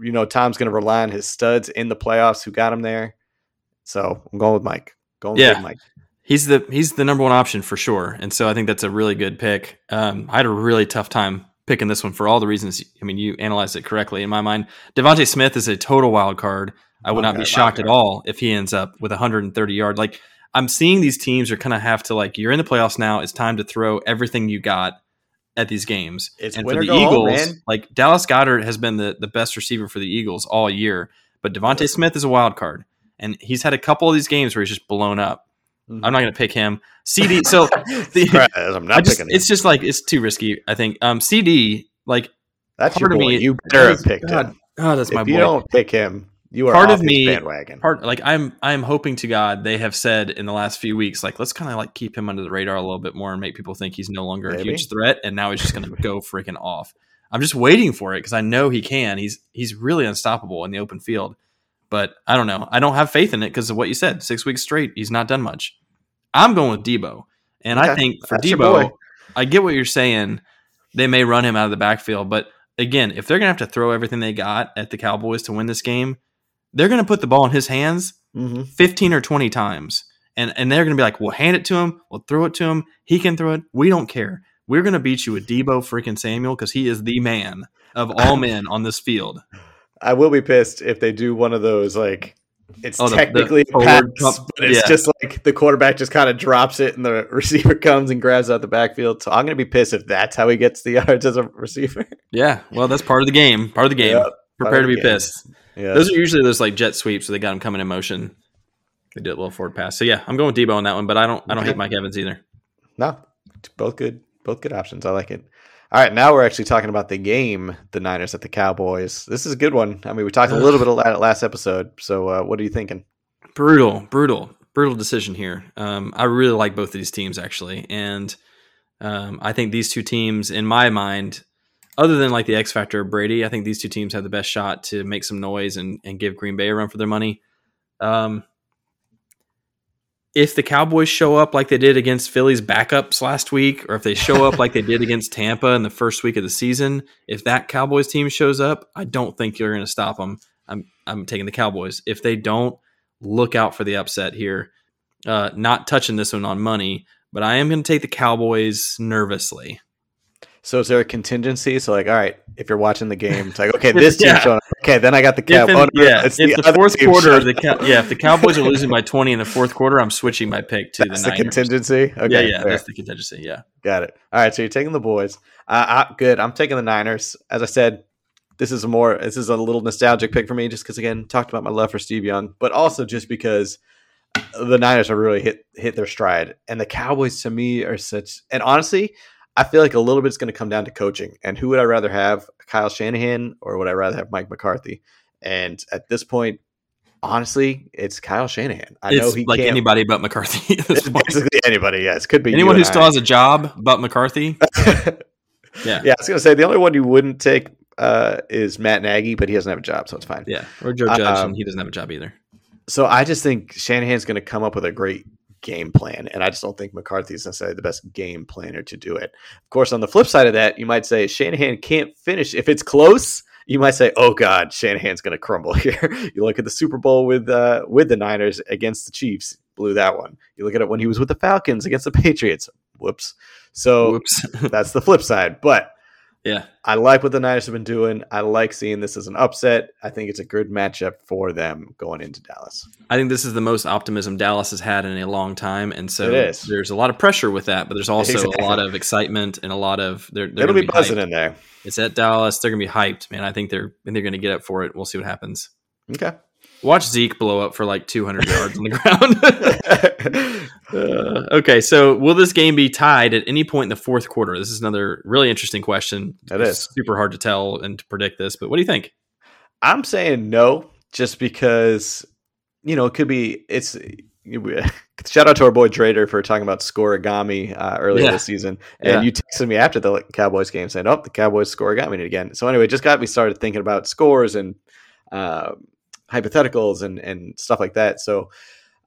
You know, Tom's going to rely on his studs in the playoffs who got him there. So I'm going with Mike. Going with Yeah. Big Mike. He's the he's the number one option for sure, and so I think that's a really good pick. Um, I had a really tough time picking this one for all the reasons. I mean, you analyzed it correctly in my mind. DeVonta Smith is a total wild card. I would not be shocked at all if he ends up with 130 yard. Like I'm seeing these teams are kind of have to like you're in the playoffs now. It's time to throw everything you got at these games. It's and for the home, Eagles, man. like Dallas Goedert has been the the best receiver for the Eagles all year, but DeVonta Smith is a wild card, and he's had a couple of these games where he's just blown up. I'm not going to pick him. CeeDee. So (laughs) the, I'm not just, picking him. it's just like it's too risky. I think. Um, CeeDee. Like That's part your of me- You better have God, picked God, him. oh, that's my if boy. you don't pick him, you are Part off of me- bandwagon. part like I'm I'm hoping to God they have said in the last few weeks like let's kind of like keep him under the radar a little bit more and make people think he's no longer a huge threat and now he's just going to go freaking off. I'm just waiting for it because I know he can. He's he's really unstoppable in the open field, but I don't know. I don't have faith in it because of what you said. Six weeks straight, he's not done much. I'm going with Deebo, and I think for That's. Deebo, I get what you're saying. They may run him out of the backfield, but again, if they're going to have to throw everything they got at the Cowboys to win this game, they're going to put the ball in his hands hmm 15 or 20 times. And and they're going to be like, "We'll hand it to him. We'll throw it to him. He can throw it. We don't care. We're going to beat you with Deebo freaking Samuel because he is the man of all (laughs) men on this field." I will be pissed if they do one of those like it's Oh, the- the technically a pass, but it's yeah. just like the quarterback just kind of drops it and the (laughs) receiver comes and grabs out the backfield. So I'm gonna be pissed if that's how he gets the (laughs) yards as a receiver. Yeah, well, that's part of the game. Part of the game. Yep, Prepare to be game. pissed. Yeah, Those are usually those like jet sweeps so they got him coming in motion. They did a little forward pass. So yeah, I'm going with Deebo on that one, but I don't I don't Okay. hate Mike Evans either. no, both good, both good options. I like it. All right, now we're actually talking about the game, the Niners at the Cowboys. This is a good one. I mean, we talked a little bit about it last episode. So, uh, what are you thinking? brutal, brutal, brutal decision here. Um, I really like both of these teams actually, and um, I think these two teams, in my mind, other than like the X factor of Brady, I think these two teams have the best shot to make some noise and, and give Green Bay a run for their money. Um, if the Cowboys show up like they did against Philly's backups last week, or if they show up like they did against Tampa in the first week of the season, if that Cowboys team shows up, I don't think you're going to stop them. I'm I'm taking the Cowboys. If they don't, look out for the upset here. Uh, not touching this one on money, but I am going to take the Cowboys nervously. So, is there a contingency? So, like, all right, if you're watching the game, it's like, okay, (laughs) this team yeah. showing up. Okay, then I got the If in- oh, no, yeah, it's if the, other fourth quarter, the Cow- yeah, if the (laughs) Cowboys are losing by twenty in the fourth quarter, I'm switching my pick to That's the the, contingency. Okay, yeah, yeah, fair. that's the contingency. Yeah, got it. All right, so you're taking the boys. Uh, I, good. I'm taking the Niners. As I said, this is a more this is a little nostalgic pick for me, just because again talked about my love for Steve Young, but also just because the Niners are really hit hit their stride, and the Cowboys to me are such. And honestly, I feel like a little bit is going to come down to coaching. And who would I rather have, Kyle Shanahan, or would I rather have Mike McCarthy? And at this point, honestly, it's Kyle Shanahan. I know he like can't. anybody but McCarthy. (laughs) At this point. basically anybody. Yes, could be Anyone who still I. has a job but McCarthy, (laughs) Yeah. Yeah, I was gonna say the only one you wouldn't take uh, is Matt Nagy, but he doesn't have a job, so it's fine. Yeah. Or Joe Judge, Um, and he doesn't have a job either. So I just think Shanahan's going to come up with a great game plan, and I just don't think McCarthy is necessarily the best game planner to do it. Of course, on the flip side of that, you might say Shanahan can't finish if it's close. You might say, "Oh God, Shanahan's going to crumble (laughs) here." you look at the Super Bowl with uh, with the Niners against the Chiefs, blew that one. You look at it when he was with the Falcons against the Patriots. Whoops. So Whoops. (laughs) that's the flip side, but. Yeah. I like what the Niners have been doing. I like seeing this as an upset. I think it's a good matchup for them going into Dallas. I think this is the most optimism Dallas has had in a long time, and so there's a lot of pressure with that, but there's also Exactly. a lot of excitement and a lot of they're, they're It'll gonna be buzzing hyped. in there. It's at Dallas. They're gonna be hyped, man. I think they're they're gonna get up for it. We'll see what happens. Okay. Watch Zeke blow up for like 200 yards on the ground. (laughs) Uh, okay, so will this game be tied at any point in the fourth quarter? This is another really interesting question. It It's is. super hard to tell and to predict this, but what do you think? I'm saying no, just because you know it could be. It's shout out to our boy Trader for talking about Scorigami uh, earlier Yeah. this season, and Yeah. you texted me after the Cowboys game saying, "Oh, the Cowboys Scorigami again." So anyway, just got me started thinking about scores and uh, hypotheticals and and stuff like that. So.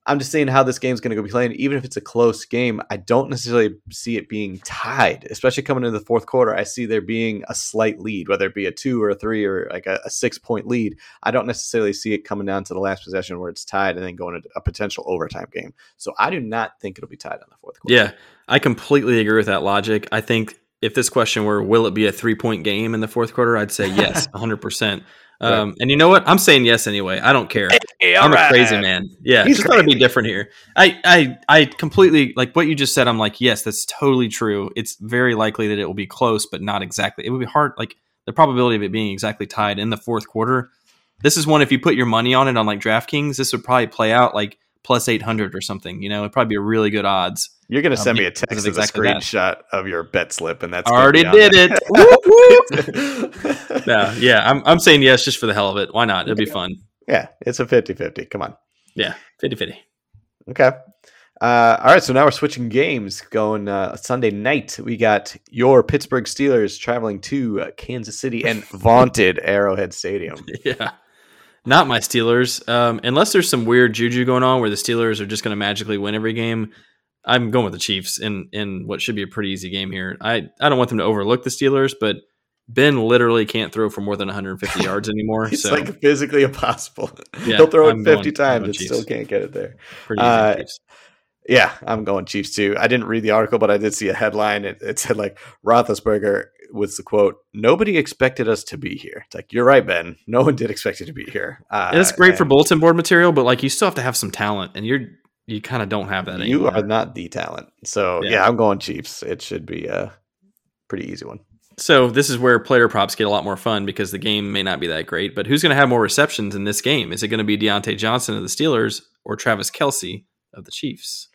I'm just saying how this game's going to go be playing. Even if it's a close game, I don't necessarily see it being tied, especially coming into the fourth quarter. I see there being a slight lead, whether it be a two or a three or like a, a six point lead. I don't necessarily see it coming down to the last possession where it's tied and then going into a potential overtime game. So I do not think it'll be tied on the fourth quarter. Yeah, I completely agree with that logic. I think if this question were, will it be a three point game in the fourth quarter? I'd say yes, (laughs) 100%. Um, And you know what? I'm saying yes anyway. I don't care. Hey, I'm alright. a crazy man. Yeah, He's just thought it'd be different here. I, I, I completely like what you just said. I'm like, yes, that's totally true. It's very likely that it will be close, but not exactly. It would be hard. Like the probability of it being exactly tied in the fourth quarter. This is one. If you put your money on it on like DraftKings, this would probably play out like plus 800 or something. You know, it'd probably be a really good odds. You're going to Um, send me a text of exactly a that. screenshot of your bet slip, and that's Already did there. it. (laughs) Whoop. (laughs) No, yeah, I'm, I'm saying yes just for the hell of it. Why not? It'd be fun. yeah, it's a 50 50. Come on. Yeah, 50 50. Okay. Uh, all right, so now we're switching games. Going uh, Sunday night, we got your Pittsburgh Steelers traveling to uh, Kansas City and (laughs) vaunted Arrowhead Stadium. Yeah. Not my Steelers. Um, unless there's some weird juju going on where the Steelers are just going to magically win every game, I'm going with the Chiefs in in what should be a pretty easy game here. I, I don't want them to overlook the Steelers, but Ben literally can't throw for more than 150 (laughs) yards anymore. It's so like physically impossible. Yeah, He'll throw it I'm 50 going- times and still can't get it there. pretty easy. uh, Yeah, I'm going Chiefs too. I didn't read the article, but I did see a headline. It, it said like Roethlisberger was the quote, "Nobody expected us to be here." It's like you're right, Ben. No one did expect you to be here. Uh, It's great for bulletin board material, but like you still have to have some talent, and you're you kind of don't have that You anymore. are not the talent, so Yeah. yeah. I'm going Chiefs. It should be a pretty easy one. So this is where player props get a lot more fun because the game may not be that great. But who's going to have more receptions in this game? Is it going to be Diontae Johnson of the Steelers or Travis Kelce of the Chiefs?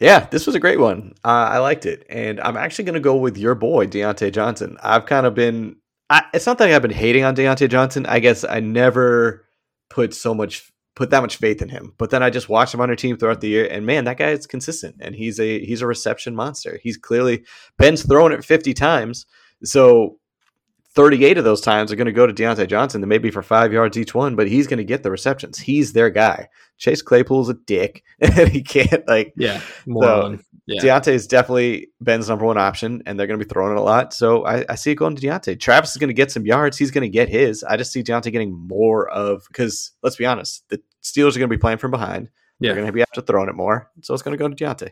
Yeah, this was a great one. Uh, I liked it, and I'm actually going to go with your boy Diontae Johnson. I've kind of been. I, it's not that I've been hating on Diontae Johnson. I guess I never put so much put that much faith in him. But then I just watched him on our team throughout the year, and man, that guy is consistent, and he's a he's a reception monster. He's clearly Ben's throwing it 50 times, so 38 of those times are going to go to Diontae Johnson, and maybe for five yards each one, but he's going to get the receptions. He's their guy. Chase Claypool's a dick, (laughs) and he can't like Yeah, moron. yeah, Diontae is definitely Ben's number one option, and they're going to be throwing it a lot. So I, I see it going to Diontae. Travis is going to get some yards. He's going to get his. I just see Diontae getting more of because let's be honest, the Steelers are going to be playing from behind. Yeah. They're going to be after throwing it more, so it's going to go to Diontae.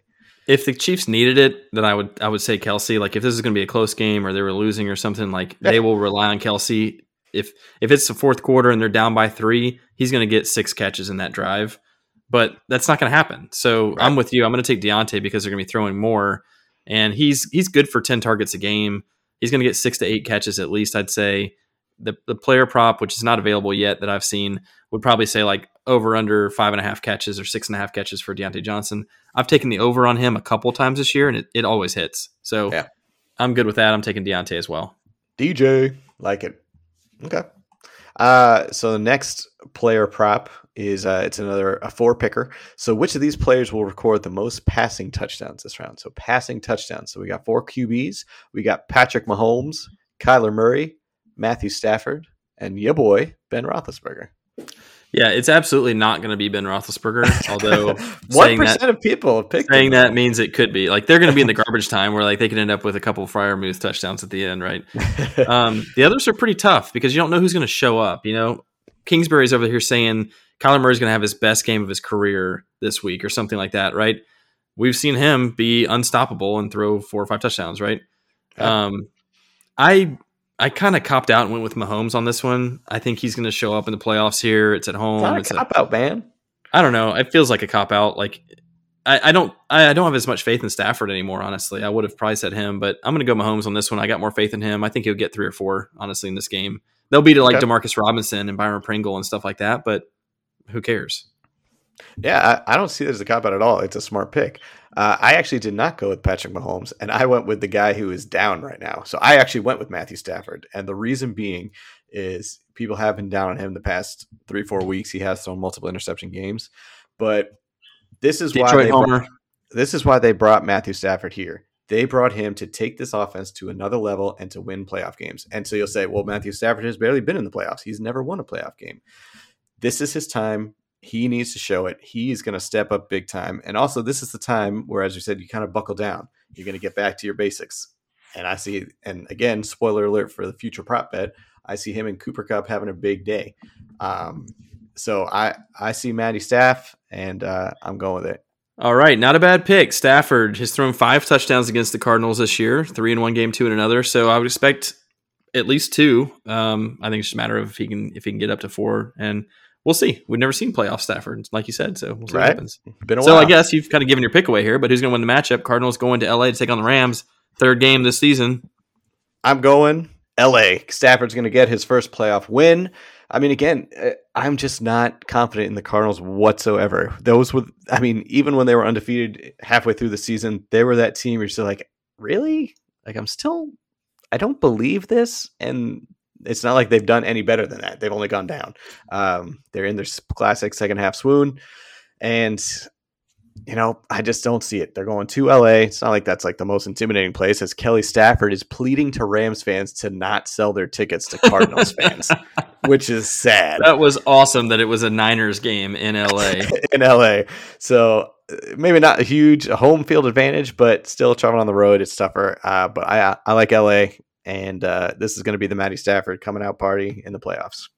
If the Chiefs needed it, then I would I would say Kelce. Like if this is going to be a close game or they were losing or something, like Yeah. they will rely on Kelce. If if it's the fourth quarter and they're down by three, he's going to get six catches in that drive. But that's not going to happen. So I'm with you. I'm going to take Diontae because they're going to be throwing more, and he's he's good for ten targets a game. He's going to get six to eight catches at least. I'd say the the player prop, which is not available yet that I've seen, would probably say like over under five and a half catches or six and a half catches for Diontae Johnson. I've taken the over on him a couple times this year, and it, it always hits. So Yeah. I'm good with that. I'm taking Diontae as well. DJ, like it. Okay. Uh, so the next player prop is uh, it's another a four picker. So which of these players will record the most passing touchdowns this round? So passing touchdowns. So we got four QBs. We got Patrick Mahomes, Kyler Murray, Matthew Stafford, and your boy Ben Roethlisberger. Yeah, it's absolutely not going to be Ben Roethlisberger. Although (laughs) One that, of people have picked saying that means it could be like they're going to be in the garbage time where like they could end up with a couple Freiermuth touchdowns at the end, right? (laughs) um, the others are pretty tough because you don't know who's going to show up. You know, Kingsbury's over here saying Kyler Murray's going to have his best game of his career this week or something like that, right? We've seen him be unstoppable and throw four or five touchdowns, right? Um, I I kind of copped out and went with Mahomes on this one. I think he's going to show up in the playoffs here. It's at home. It's a a- cop out, man. I don't know. It feels like a cop out. Like I, I don't I, I don't have as much faith in Stafford anymore. Honestly, I would have probably said him, but I'm going to go Mahomes on this one. I got more faith in him. I think he'll get three or four. Honestly, in this game, they'll beat it like Okay. Demarcus Robinson and Byron Pringle and stuff like that. But who cares? Yeah, I, I don't see it as a cop out at all. It's a smart pick. Uh, I actually did not go with Patrick Mahomes, and I went with the guy who is down right now. So I actually went with Matthew Stafford, and the reason being is people have been down on him the past three, four weeks. He has thrown multiple interception games, but this is why they Homer. brought, this is why they brought Matthew Stafford here. They brought him to take this offense to another level and to win playoff games. And so you'll say, well, Matthew Stafford has barely been in the playoffs. He's never won a playoff game. This is his time. He needs to show it. He's going to step up big time. And also, this is the time where, as you said, you kind of buckle down. You're going to get back to your basics. And I see, and again, spoiler alert for the future prop bet, I see him and Cooper Kupp having a big day. Um, so I I see Matty Staff, and uh, I'm going with it. All right, not a bad pick. Stafford has thrown five touchdowns against the Cardinals this year, three in one game, two in another. So I would expect at least two. Um, I think it's just a matter of if he can if he can get up to four, and we'll see. We've never seen playoff Stafford, like you said, so we'll see Right. what happens. Been a So while. I guess you've kind of given your pick away here, but who's going to win the matchup? Cardinals going to LA to take on the Rams, third game this season. I'm going LA. Stafford's going to get his first playoff win. I mean, again, uh, I'm just not confident in the Cardinals whatsoever. Those were, I mean, even when they were undefeated halfway through the season, they were that team. You're still like, really? Like, I'm still, I don't believe this. And it's not like they've done any better than that. They've only gone down. Um, they're in their classic second half swoon. And you know, I just don't see it. They're going to LA. It's not like that's like the most intimidating place as Kelly Stafford is pleading to Rams fans to not sell their tickets to Cardinals fans, (laughs) which is sad That was awesome that it was a Niners game in LA. (laughs) in LA. So uh, maybe not a huge home field advantage, but still traveling on the road, it's tougher. Uh, but I I like LA, and uh, this is going to be the Matty Stafford coming out party in the playoffs.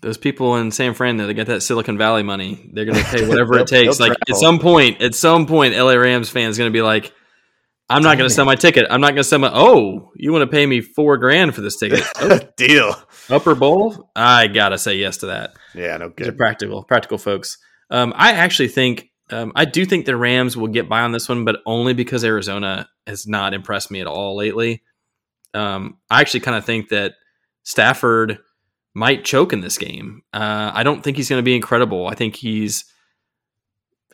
Those people in San Fran that get that Silicon Valley money, they're going to pay (laughs) whatever it takes. Like at some point, at some point, LA Rams fans going to be like, "I'm not going to sell my ticket. I'm not going to sell my. Oh, you want to pay me four grand for this ticket? (laughs) Oh, Deal. upper bowl? I gotta say yes to that. Yeah, no good. practical, practical folks. Um, I actually think um, I do think the Rams will get by on this one, but only because Arizona has not impressed me at all lately. Um, I actually kind of think that Stafford might choke in this game. Uh, I don't think he's going to be incredible. I think he's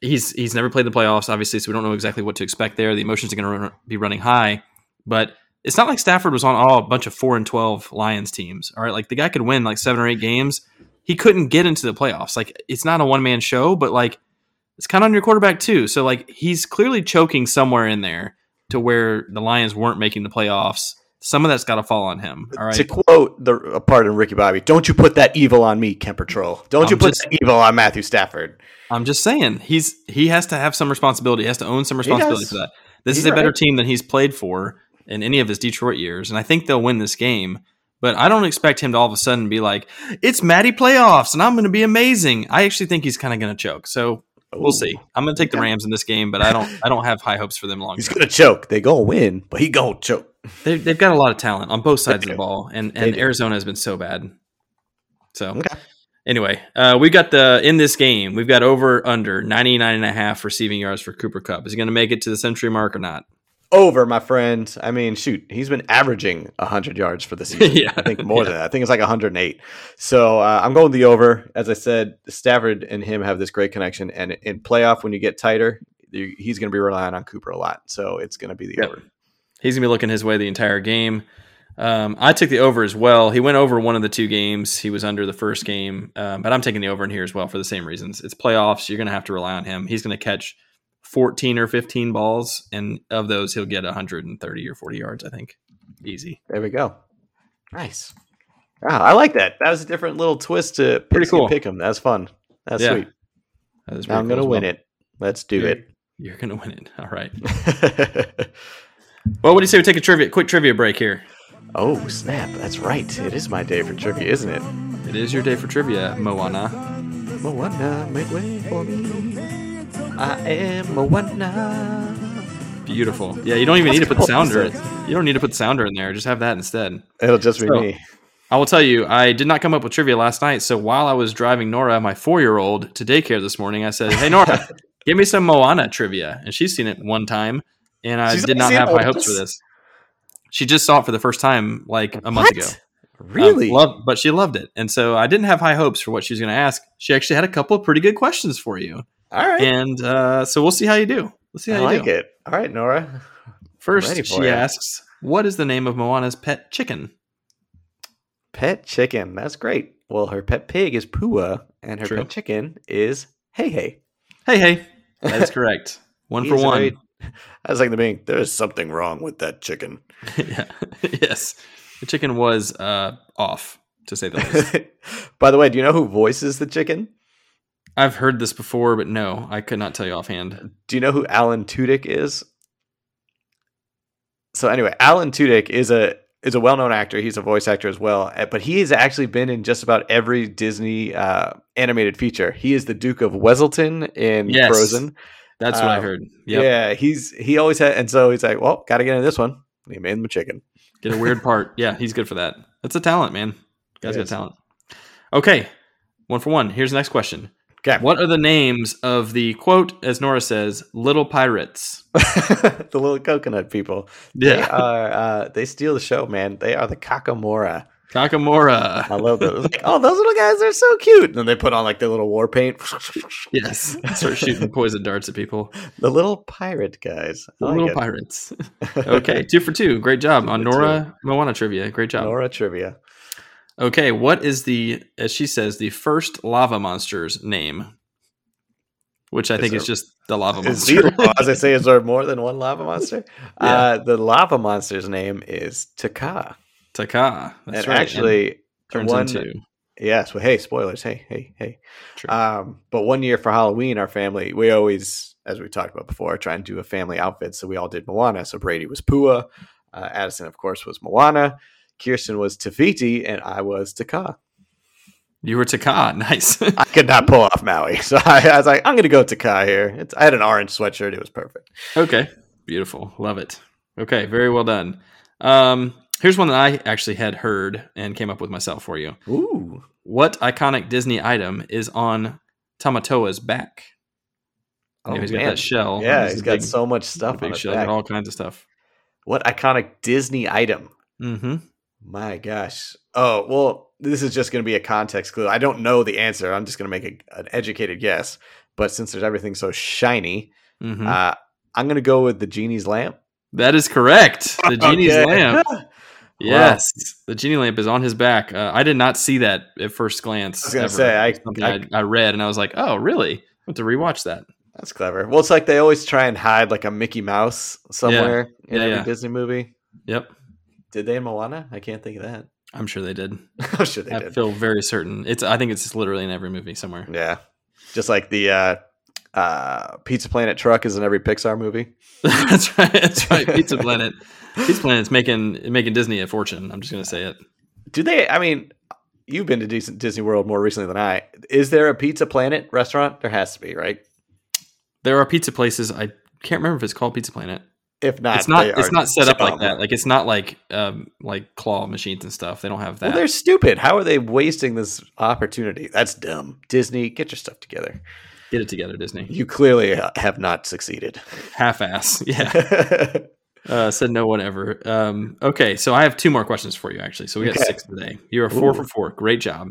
he's he's never played the playoffs, obviously, so we don't know exactly what to expect there. The emotions are going to run, be running high, but it's not like Stafford was on all a bunch of four and twelve Lions teams. All right, like the guy could win like seven or eight games. He couldn't get into the playoffs. Like it's not a one man show, but like it's kind of on your quarterback too. So like he's clearly choking somewhere in there to where the Lions weren't making the playoffs. Some of that's got to fall on him. All right. To quote the a part in Ricky Bobby, "Don't you put that evil on me, Kemper Troll. Don't you I'm put just- that evil on Matthew Stafford." I'm just saying he's he has to have some responsibility. He has to own some responsibility for that. This He's is a better right. team than he's played for in any of his Detroit years, and I think they'll win this game. But I don't expect him to all of a sudden be like, "It's Matty playoffs, and I'm going to be amazing." I actually think he's kind of going to choke. So we'll Ooh. see. I'm going to take the Rams in this game, but I don't I don't have high hopes for them long He's gonna choke. They gonna win, but he gonna choke. They, they've got a lot of talent on both sides of the ball, and and. Arizona has been so bad. So Okay. anyway, uh, we got the in this game, we've got over under 99 and a half receiving yards for Cooper Kupp. Is he going to make it to the century mark or not? Over, my friend. I mean, shoot, he's been averaging hundred yards for the (laughs) season. Yeah. I think more Yeah. than that. I think it's like 108. So uh, I'm going the over. As I said, Stafford and him have this great connection, and in playoff, when you get tighter, he's going to be relying on Cooper a lot. So it's going to be the Yep. over. He's going to be looking his way the entire game. Um, I took the over as well. He went over one of the two games. He was under the first game, um, but I'm taking the over in here as well for the same reasons. It's playoffs. You're going to have to rely on him. He's going to catch 14 or 15 balls, and of those, he'll get 130 or 40 yards. I think easy. There we go. Nice. Wow, I like that. That was a different little twist to Pretty Pixie and cool. Pick 'em. That's fun. That's Yeah, sweet. That is Now I'm pretty gonna cool as win it. Let's do You're- it. You're going to win it. All right. (laughs) Well, what do you say we take a trivia, quick trivia break here? oh snap! That's right. It is my day for trivia, isn't it? It is your day for trivia, Moana. Moana, make way for me. I am Moana. Beautiful. Yeah, you don't even That's need to put sounder. You don't need to put the sounder in there. Just have that instead. It'll just be So- me. I will tell you, I did not come up with trivia last night. So while I was driving Nora, my four year old, to daycare this morning, I said, Hey, Nora, (laughs) give me some Moana trivia. And she's seen it one time, and I She's did not have high hopes for this. She just saw it for the first time like a month What? ago. Really? Um, loved, but she loved it. And so I didn't have high hopes for what she was going to ask. She actually had a couple of pretty good questions for you. All right. And uh, so we'll see how you do. We'll see I how you do. Like do. it. All right, Nora. First, she asks, What is the name of Moana's pet chicken? Pet chicken. That's great. Well, her pet pig is Pua, and her True. pet chicken is Heihei. Hey, hey. That is (laughs) correct. One for one. (laughs) I was like the being. There is something wrong with that chicken. (laughs) yeah. (laughs) yes. The chicken was uh, off, to say the least. By the way, do you know who voices the chicken? I've heard this before, but no, I could not tell you offhand. Do you know who Alan Tudyk is? So anyway, Alan Tudyk is a is a well known actor. He's a voice actor as well, uh, but he has actually been in just about every Disney uh, animated feature. He is the Duke of Weselton in Yes. Frozen. That's what I Uh, heard. Yep. Yeah, he's he always had, and so he's like, well, got to get in this one. He made him a chicken. Get a weird part. (laughs) Yeah, he's good for that. That's a talent, man. Guy's got talent. Okay. One for one. Here's the next question. Okay, What are the names of the quote, as Nora says, little pirates? (laughs) the little coconut people. They Yeah. (laughs) are uh, they steal the show, man. They are the Kakamora. I love those. Like, oh, those little guys are so cute. And then they put on like their little war paint. (laughs) Yes. Start shooting poison darts at people. the little pirate guys. I The like little it. pirates. (laughs) Okay. Two for two. Great job Two on Nora Moana trivia. Great job. Nora trivia. Okay, what is the, as she says, the first lava monster's name? Which I Is think there- is just the lava monster. there- as I say, is there more than one lava monster? (laughs) Uh, the lava monster's name is Taka. Taka. That's and right. actually, and turns one, into yes. Well, hey, spoilers. Hey, hey, hey. True. Um, but one year for Halloween, our family, we always, as we talked about before, try and do a family outfit. So we all did Moana. So Brady was Pua. Uh, Addison, of course, was Moana. Kirsten was Te Fiti, and I was Taka. you were Taka. (laughs) Nice. I could not pull off Maui. (laughs) So I, I was like, I'm going to go Taka here. It's, I had an orange sweatshirt. It was perfect. okay. Beautiful. Love it. Okay. Very well done. Um, here's one that I actually had heard and came up with myself for you. Ooh. What iconic Disney item is on Tamatoa's back? You know, he's got Oh, man. that shell. Yeah, He's got big- so much stuff on big his shell. back. All kinds of stuff. What iconic Disney item? Mm-hmm. My gosh. Oh, well, this is just going to be a context clue. I don't know the answer. I'm just going to make a, an educated guess. But since there's everything so shiny, Mm-hmm. uh, I'm going to go with the genie's lamp. that is correct. The (laughs) genie's Okay. lamp. (laughs) Yes, the genie lamp is on his back. Uh, I did not see that at first glance. I was gonna ever. say, I- I, I, read and I was like, oh, really? I have to rewatch that. That's clever. Well, it's like they always try and hide like a Mickey Mouse somewhere in Yeah, every yeah. Disney movie. Yep, Did they in Moana? I can't think of that. I'm sure they did. (laughs) I'm sure they I did. feel very certain. It's. I think it's literally in every movie somewhere. Yeah. Just like the uh, uh, Pizza Planet truck is in every Pixar movie. (laughs) that's right. That's right. Pizza (laughs) Planet. Pizza Planet's making making Disney a fortune. I'm just gonna say it. Do they? I mean, you've been to decent Disney World more recently than I. Is there a Pizza Planet restaurant? There has to be, right? There are pizza places. I can't remember if it's called Pizza Planet. If not, it's not. It's not set up like that. Like it's not like um like claw machines and stuff. They don't have that. Well, they're stupid. How are they wasting this opportunity? That's dumb. Disney, get your stuff together. Get it together, Disney. You clearly have not succeeded. Half ass. (laughs) Yeah. (laughs) Uh, said no one ever. Um, okay, so I have two more questions for you, actually. So we got Okay. six today. You are four Ooh. for four. Great job.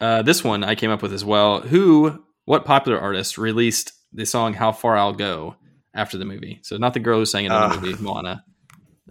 Uh, this one I came up with as well. Who, what popular artist released the song "How Far I'll Go" after the movie? So not the girl who sang it in the Ah. movie Moana.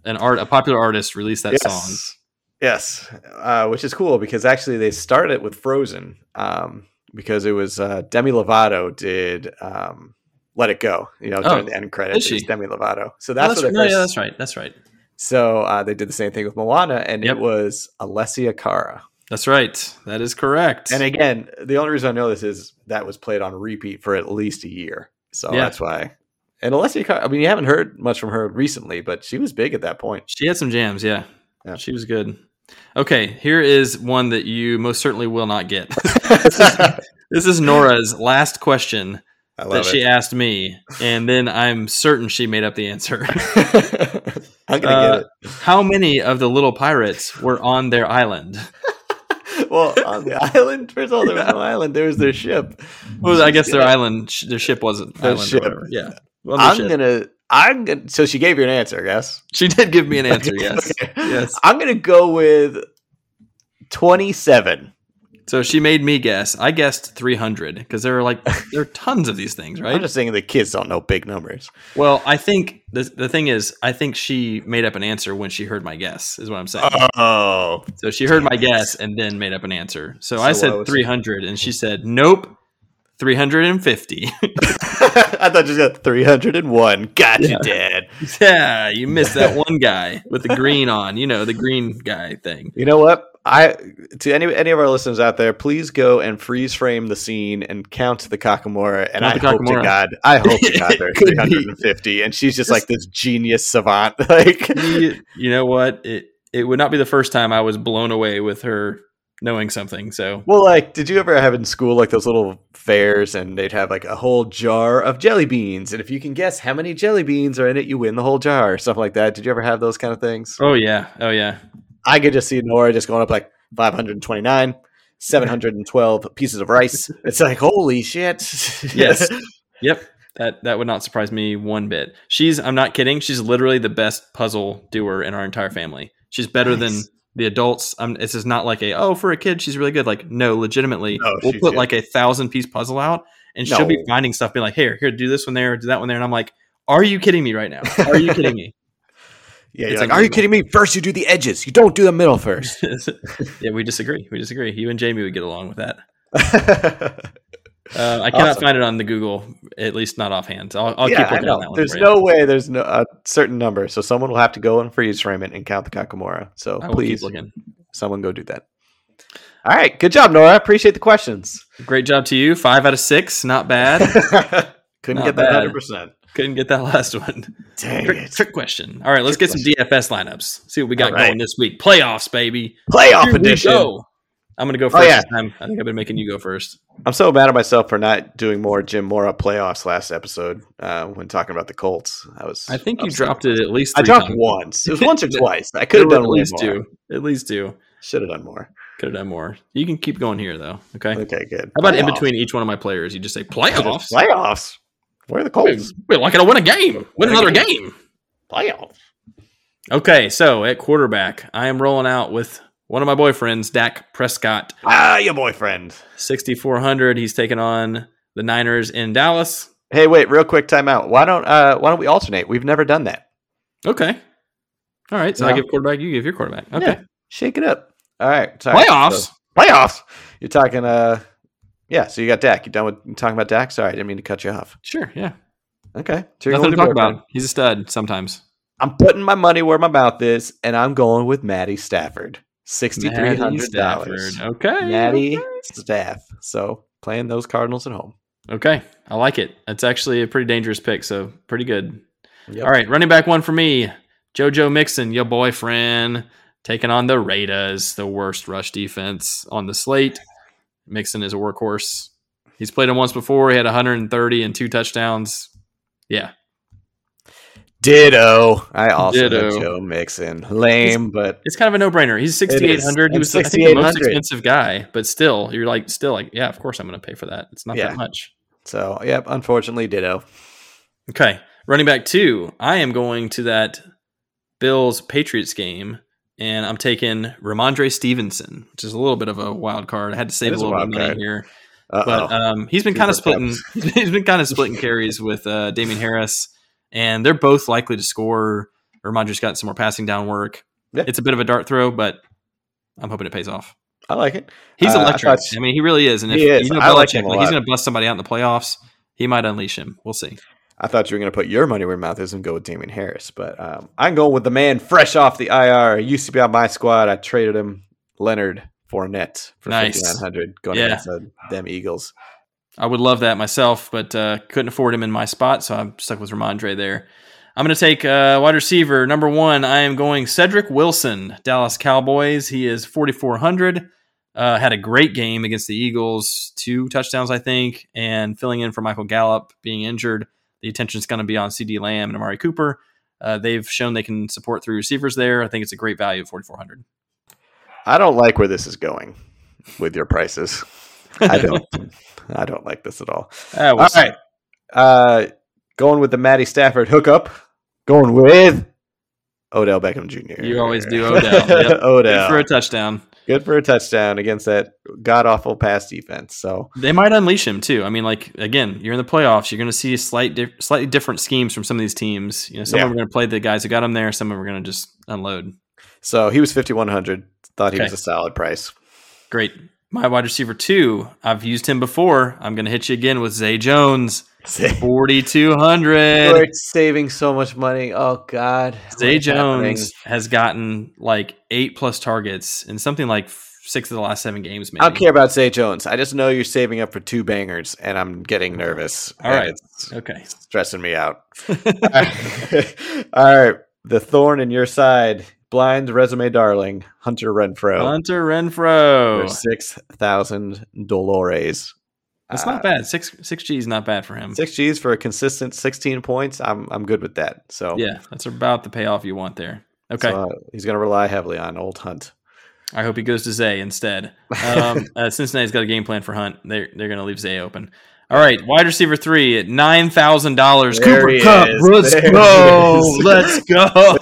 an art, a popular artist released that song. Yes, uh, which is cool because actually they started with Frozen um, because it was uh, Demi Lovato did um, "Let It Go." You know, Oh, during the end credits, did it was she? Demi Lovato. So Oh, that's, that's what right. No, first. yeah, that's right. That's right. So uh, they did the same thing with Moana, and Yep. it was Alessia Cara. That's right. That is correct. And again, the only reason I know this is that was played on repeat for at least a year. So Yeah. that's why. And Alessia Cara, I mean, you haven't heard much from her recently, but she was big at that point. she had some jams. Yeah. Yeah. she was good. Okay, here is one that you most certainly will not get. (laughs) this is Nora's last question that love she it. asked me, and then I'm certain she made up the answer. (laughs) I'm gonna Uh, get it. How many of the little pirates were on their island? (laughs) Well, on the island, first of all, there was no island. There was their ship. Well, I guess their island, their ship wasn't Their island ship. Yeah. Well, I'm ship. gonna. I'm gonna. So she gave you an answer, I guess. She did give me an (laughs) answer. Yes. Okay. Yes. I'm gonna go with twenty-seven. So she made me guess. I guessed 300 because there are like (laughs) there are tons of these things, right? I'm just saying the kids don't know big numbers. Well, I think the the thing is, I think she made up an answer when she heard my guess. Is what I'm saying. Oh, so she heard my guess and then made up an answer. So, I So said I was- 300, and she said nope, 350. (laughs) (laughs) I thought you got 301. Got you, Yeah. Dad. yeah, you missed that one guy with the green on. You know the green guy thing. You know what? I to any any of our listeners out there, please go and freeze frame the scene and count the Kakamora. And Count I hope to Kakamora. God, I hope to God (laughs) there's Could be. 350, and she's just like this genius savant. (laughs) Like, you, you know what? It it would not be the first time I was blown away with her knowing something. So well, like, did you ever have in school like those little fairs, and they'd have like a whole jar of jelly beans, and if you can guess how many jelly beans are in it, you win the whole jar, or something like that. Did you ever have those kind of things? oh yeah, oh yeah. I could just see Nora just going up like 529, 712 pieces of rice. (laughs) It's like, holy shit. Yes. (laughs) Yep. That that would not surprise me one bit. She's I'm not kidding. She's literally the best puzzle doer in our entire family. She's better than the adults. Um, this is not like a oh for a kid she's really good. Like no, legitimately, No, we'll put good. like a thousand piece puzzle out, and she'll be finding stuff. Being like, here, here, do this one there, do that one there, and I'm like, are you kidding me right now? Are you kidding me? (laughs) Yeah, It's like, are you kidding me? First, you do the edges. You don't do the middle first. (laughs) yeah, we disagree. We disagree. You and Jamie would get along with that. (laughs) Uh, I cannot Awesome. find it on the Google, at least not offhand. I'll, I'll yeah, keep looking on that one. There's no way there's no a certain number. So someone will have to go and freeze frame it and count the Kakamora. So please, looking. someone go do that. All right. Good job, Nora. Appreciate the questions. Great job to you. Five out of six. Not bad. (laughs) Couldn't Not get that 100%. Couldn't get that (laughs) last one. Dang Trick, it. trick question. All right, let's get some DFS lineups. See what we got right. going this week. Playoffs, baby. Playoff Here edition. go. I'm gonna go Oh, first yeah. this time. I think I've been making you go first. I'm so mad at myself for not doing more Jim Mora playoffs last episode uh, when talking about the Colts. I was. I think you upset. dropped it at least. I dropped times. once. It was (laughs) once or twice. I could have done at least more. two. At least two. Should have done more. Could have done more. You can keep going here though. Okay. Okay, good. How about in between each one of my players? You just say playoffs. Playoffs. Where are the Colts? we're lucky to win a game. Win another game. game. Playoffs. Okay, so at quarterback, I am rolling out with one of my boyfriends, Dak Prescott. Ah, your boyfriend. 6,400. He's taking on the Niners in Dallas. Hey, wait, real quick timeout. Why don't uh why don't we alternate? We've never done that. Okay. All right. So I give quarterback, you give your quarterback. Okay. Yeah. Shake it up. All right. Sorry. Playoffs. So- playoffs. You're talking uh yeah, so you got Dak. You done with talking about Dak? Sorry, I didn't mean to cut you off. Sure. Yeah. Okay. So Nothing to talk about. He's a stud sometimes. I'm putting my money where my mouth is, and I'm going with Maddie Stafford. Sixty three hundred dollars. Stafford. Okay. Maddie okay. Staff. So playing those Cardinals at home. Okay. I like it. It's actually a pretty dangerous pick. So pretty good. Yep. All right. Running back one for me. JoJo Mixon, your boyfriend, taking on the Raiders, the worst rush defense on the slate. Mixon is a workhorse. He's played him once before. He had 130 and two touchdowns. Yeah. Ditto. I also Ditto. have Joe Mixon. Lame, but It's kind of a no brainer. He's 6,800. He was, I think, the most expensive guy, but still, you're like, still like, yeah, of course I'm going to pay for that. It's not Yeah. that much. so yep. Unfortunately, ditto. Okay. Running back two, I am going to that Bills Patriots game, and I'm taking Rhamondre Stevenson, which is a little bit of a wild card. I had to save a little bit of money card. here. Uh But um, he's been kind of splitting. (laughs) he's been kind of splitting carries with uh, Damien Harris, and they're both likely to score Rhamondre's got some more passing down work. Yeah. It's a bit of a dart throw, but I'm hoping it pays off. I like it. He's Uh, I electric. thought- I, mean, he really is. And if He is. you know I Belichick, like, he's going to bust somebody out in the playoffs, he might unleash him. We'll see. I thought you were going to put your money where your mouth is and go with Damien Harris, but um, I'm going with the man fresh off the IR. He used to be on my squad. I traded him, Leonard Fournette, for Nice. 5900 going Yeah. against them Eagles. I would love that myself, but uh, couldn't afford him in my spot, so I'm stuck with Rhamondre there. I'm going to take uh, wide receiver number one. I am going Cedric Wilson, Dallas Cowboys. He is 4,400. Uh, had a great game against the Eagles, two touchdowns, I think, and filling in for Michael Gallup being injured. The attention is going to be on CeeDee Lamb and Amari Cooper. Uh, they've shown they can support three receivers there. I think it's a great value at 4,400. I don't like where this is going with your prices. I don't. I don't like this at all. (laughs) Uh, we'll All see. right. Uh, going with the Matty Stafford hookup. Going with Odell Beckham Jr. You always do (laughs) Odell. Yep. Odell. Good for a touchdown. Good for a touchdown against that god awful pass defense. So They might unleash him too. I mean, like again, you're in the playoffs. You're going to see slight, di- slightly different schemes from some of these teams. You know, some Yeah. of them are going to play the guys who got him there. Some of them are going to just unload. so he was fifty one hundred. Thought he Okay. was a solid price. Great. My wide receiver two. I've used him before. I'm going to hit you again with Zay Jones, forty two hundred. We're saving so much money. Oh God, Zay What's happening? Jones has gotten like eight plus targets in something like six of the last seven games. Maybe. I don't care about Zay Jones. I just know you're saving up for two bangers, and I'm getting nervous. all right it's Okay. stressing me out. (laughs) (laughs) All right, the thorn in your side, blind resume darling, Hunter Renfrow, Hunter Renfrow. six thousand Dolores. That's Uh, not bad. Six six G is not bad for him. Six G's for a consistent 16 points. I'm I'm good with that. So Yeah, that's about the payoff you want there. Okay. so, uh, he's going to rely heavily on old Hunt. I hope he goes to Zay instead. Um, (laughs) uh, Cincinnati's got a game plan for Hunt. They're they're going to leave Zay open. All right, wide receiver three at nine thousand dollars. Cooper Kupp, let's There go, let's go. (laughs)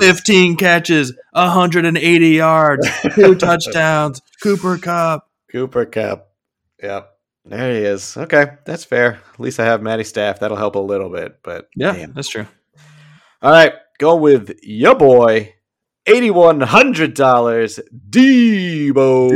There he is. Fifteen catches, hundred and eighty yards, two (laughs) touchdowns. Cooper Kupp. Cooper Kupp. Yep. There he is. Okay, that's fair. At least I have Matty Staff. That'll help a little bit. But Yeah, damn. that's true. All right, go with your boy, eighty-one hundred dollars, Deebo.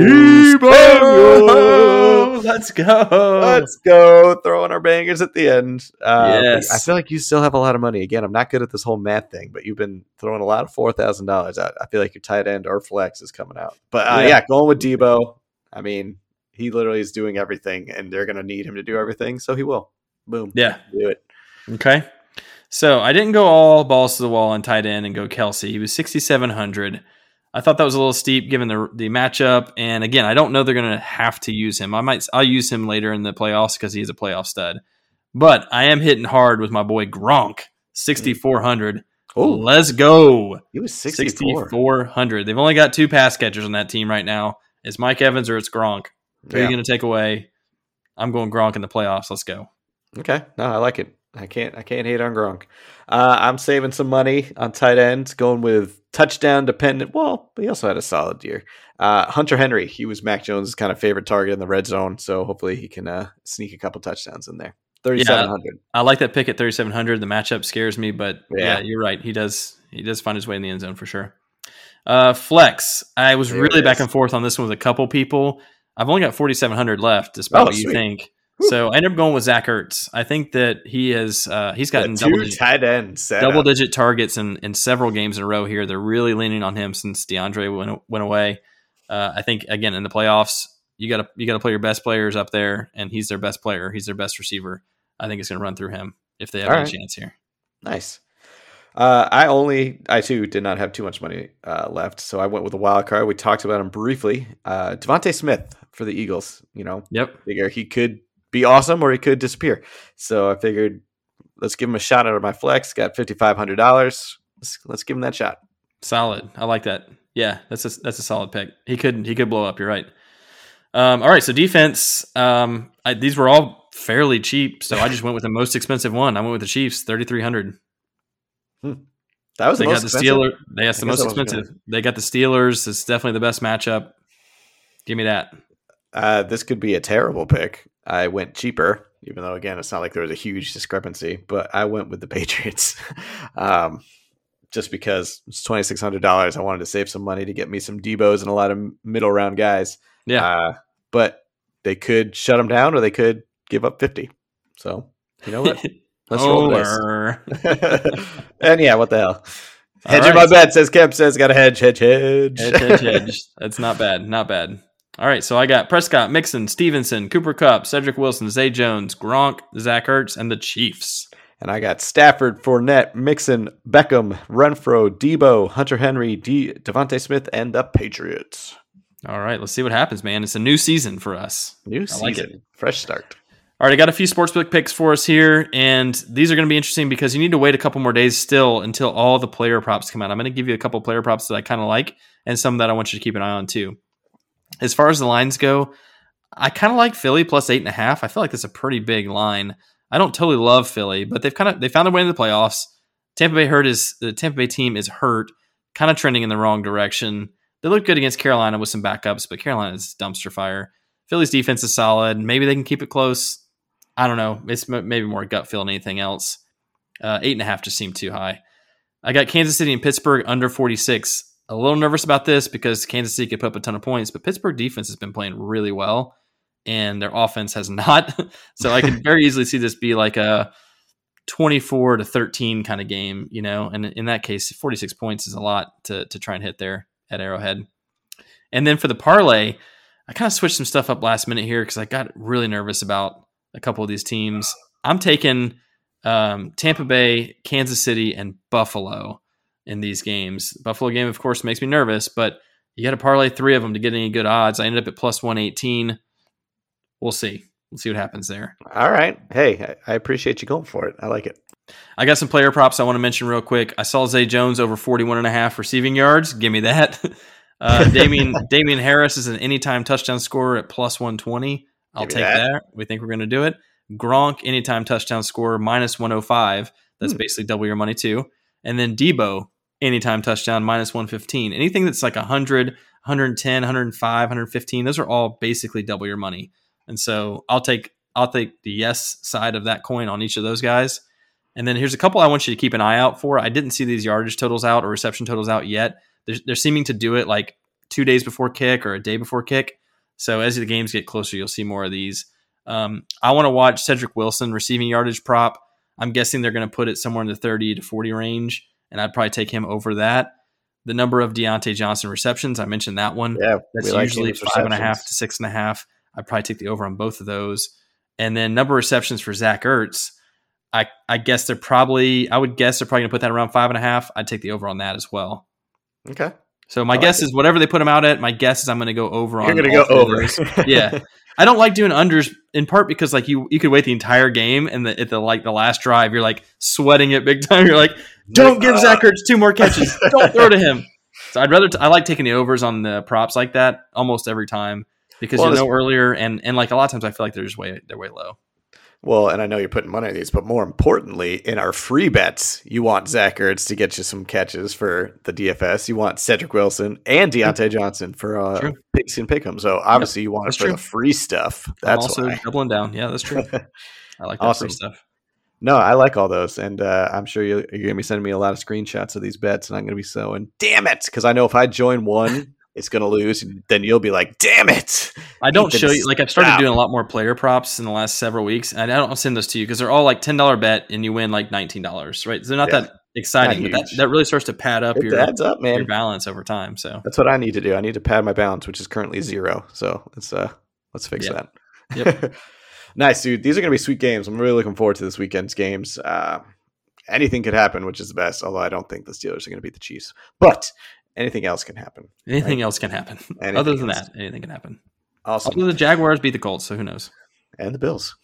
Samuel. let's go. Let's go throwing our bangers at the end. Uh, Yes. I feel like you still have a lot of money. Again, I'm not good at this whole math thing, but you've been throwing a lot of four thousand dollars out. I feel like your tight end or flex is coming out. But uh, Yeah. yeah. going with Deebo. I mean, he literally is doing everything, and they're going to need him to do everything, so he will. Boom. Yeah. Do it. Okay. So I didn't go all balls to the wall on tight end and go Kelce. He was 6,700. I thought that was a little steep given the the matchup. And again, I don't know they're going to have to use him. I might I'll use him later in the playoffs because he's a playoff stud. But I am hitting hard with my boy Gronk, 6,400. Oh, Let's go. he was 64. 6,400. They've only got two pass catchers on that team right now. It's Mike Evans or it's Gronk. Who are you going to take away? I'm going Gronk in the playoffs. Let's go. Okay, no, I like it. I can't. I can't hate on Gronk. Uh, I'm saving some money on tight ends, going with touchdown dependent. Well, but he also had a solid year. Uh, Hunter Henry, he was Mac Jones' kind of favorite target in the red zone, so hopefully he can uh, sneak a couple touchdowns in there. Thirty-seven hundred. I like that pick at 3,700. The matchup scares me, but yeah. Yeah. you're right. He does he does find his way in the end zone for sure. Uh, flex. I was There really back and forth on this one with a couple people. I've only got 4,700 left, despite Oh, what you sweet. think. So I ended up going with Zach Ertz. I think that he has uh, he's gotten double digit, tight ends. double up. digit targets in, in several games in a row here. They're really leaning on him since DeAndre went went away. Uh, I think again in the playoffs, you got to you got to play your best players up there, and he's their best player. He's their best receiver. I think it's going to run through him if they have All any right. chance here. Nice. Uh, I only, I too did not have too much money uh, left, so I went with a wild card. We talked about him briefly. Uh, DeVonta Smith for the Eagles. You know, Yep. figure he could be awesome or he could disappear. So I figured let's give him a shot out of my flex. Got fifty five hundred dollars. Let's let's give him that shot. Solid. I like that. Yeah, that's a that's a solid pick. He could he could blow up. You're right. Um, all right, so defense. Um, I, these were all fairly cheap, so I just went with the most expensive one. I went with the Chiefs, thirty three hundred. That was They the got the. Steelers. They got the most guess I wasn't expensive. They got the Steelers. It's definitely the best matchup. Give me that. Uh, this could be a terrible pick. I went cheaper, even though again it's not like there was a huge discrepancy. But I went with the (laughs) Patriots. um, just because it's twenty six hundred dollars. I wanted to save some money to get me some Deebos and a lot of middle round guys. Yeah. Uh, but they could shut them down, or they could give up fifty. So you know what? (laughs) Let's roll the dice. (laughs) And yeah, what the hell? Hedging right. my bet says Kemp says got a hedge, hedge, hedge. Hedge, hedge, hedge. That's not bad. Not bad. All right, so I got Prescott, Mixon, Stevenson, Cooper Kupp, Cedric Wilson, Zay Jones, Gronk, Zach Ertz, and the Chiefs. And I got Stafford, Fournette, Mixon, Beckham, Renfrow, Deebo, Hunter Henry, D- DeVonta Smith, and the Patriots. All right, let's see what happens, man. It's a new season for us. New I like season, fresh start. All right, I got a few sportsbook picks for us here, and these are going to be interesting because you need to wait a couple more days still until all the player props come out. I'm going to give you a couple player props that I kind of like, and some that I want you to keep an eye on too. As far as the lines go, I kind of like Philly plus eight and a half. I feel like that's a pretty big line. I don't totally love Philly, but they've kind of they found their way into the playoffs. Tampa Bay hurt is the Tampa Bay team is hurt, kind of trending in the wrong direction. They look good against Carolina with some backups, but Carolina is dumpster fire. Philly's defense is solid. Maybe they can keep it close. I don't know. It's m- maybe more gut feel than anything else. Uh, eight and a half just seemed too high. I got Kansas City and Pittsburgh under 46. A little nervous about this because Kansas City could put up a ton of points, but Pittsburgh defense has been playing really well and their offense has not. (laughs) so I could very (laughs) easily see this be like a 24 to 13 kind of game, you know, and in that case, 46 points is a lot to, to try and hit there at Arrowhead. And then for the parlay, I kind of switched some stuff up last minute here because I got really nervous about a couple of these teams. I'm taking um, Tampa Bay, Kansas City, and Buffalo in these games. The Buffalo game, of course, makes me nervous, but you got to parlay three of them to get any good odds. I ended up at plus 118. We'll see. We'll see what happens there. All right. Hey, I appreciate you going for it. I like it. I got some player props I want to mention real quick. I saw Zay Jones over 41 and a half receiving yards. Give me that. (laughs) Uh, (laughs) Damien, Damien Harris is an anytime touchdown scorer at plus 120. I'll take that. that. We think we're going to do it. Gronk, anytime touchdown scorer, minus 105. That's Hmm. basically double your money too. And then Deebo, anytime touchdown, minus 115. Anything that's like 100, 110, 105, 115, those are all basically double your money. And so I'll take I'll take the yes side of that coin on each of those guys. And then here's a couple I want you to keep an eye out for. I didn't see these yardage totals out or reception totals out yet. They're, they're seeming to do it like two days before kick or a day before kick. So as the games get closer, you'll see more of these. Um, I want to watch Cedric Wilson receiving yardage prop. I'm guessing they're going to put it somewhere in the 30 to 40 range, and I'd probably take him over that. The number of Diontae Johnson receptions, I mentioned that one. Yeah, That's like usually five and a half to six and a half. I'd probably take the over on both of those. And then number of receptions for Zach Ertz. I, I guess they're probably, I would guess they're probably going to put that around five and a half. I'd take the over on that as well. Okay. So my like guess it. is whatever they put him out at, my guess is I'm going to go over on You're going to go over. Yeah. (laughs) I don't like doing unders in part because like you you could wait the entire game and the, at the like the last drive you're like sweating it big (laughs) time. You're like, don't give Zach Ertz two more catches. (laughs) Don't throw to him. So I'd rather t- I like taking the overs on the props like that almost every time because Well, you know earlier and and like a lot of times I feel like they're just way they're way low. Well, and I know you're putting money on these, but more importantly, in our free bets, you want Zach Ertz to get you some catches for the DFS. You want Cedric Wilson and Diontae Johnson for uh, True. picks and pick'em. So obviously, you want it for true. the free stuff. I'm That's also why. doubling down. Yeah, that's true. (laughs) I like that Awesome. free stuff. No, I like all those, and uh, I'm sure you're, you're going to be sending me a lot of screenshots of these bets, and I'm going to be so and damn it, because I know if I join one, it's going to lose, and then you'll be like, damn it. I don't Ethan, show you like I've started stop. doing a lot more player props in the last several weeks, and I don't send those to you because they're all like ten dollar bet and you win like nineteen dollars, right? So they're not Yeah. that exciting, Not but that, that really starts to pad up It your, adds up, your balance over time. So That's what I need to do. I need to pad my balance, which is currently zero. So let's uh let's fix Yep. that. Yep. (laughs) nice, dude. These are gonna be sweet games. I'm really looking forward to this weekend's games. Uh, anything could happen, which is the best. Although I don't think the Steelers are gonna beat the Chiefs, but anything else can happen. anything else can happen. (laughs) Anything Other than else. that, anything can happen. Awesome. Although the Jaguars beat the Colts, so who knows? and the Bills.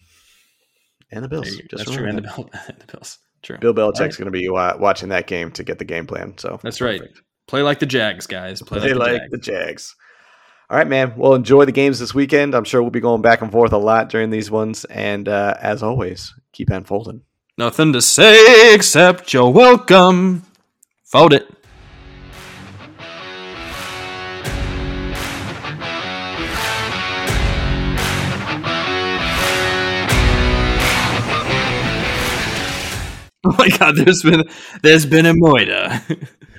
And the Bills. There you go. Just That's true. And the. Bill, (laughs) the Bills. True. Bill Belichick's right. going to be uh, watching that game to get the game plan. So That's right. Play like the Jags, guys. Play, Play like the like Jags. the Jags. All right, man. Well, enjoy the games this weekend. I'm sure we'll be going back and forth a lot during these ones. And uh, as always, keep unfolding. Nothing to say except you're welcome. Fold it. (laughs) Oh my god, there's been there's been a moida. (laughs)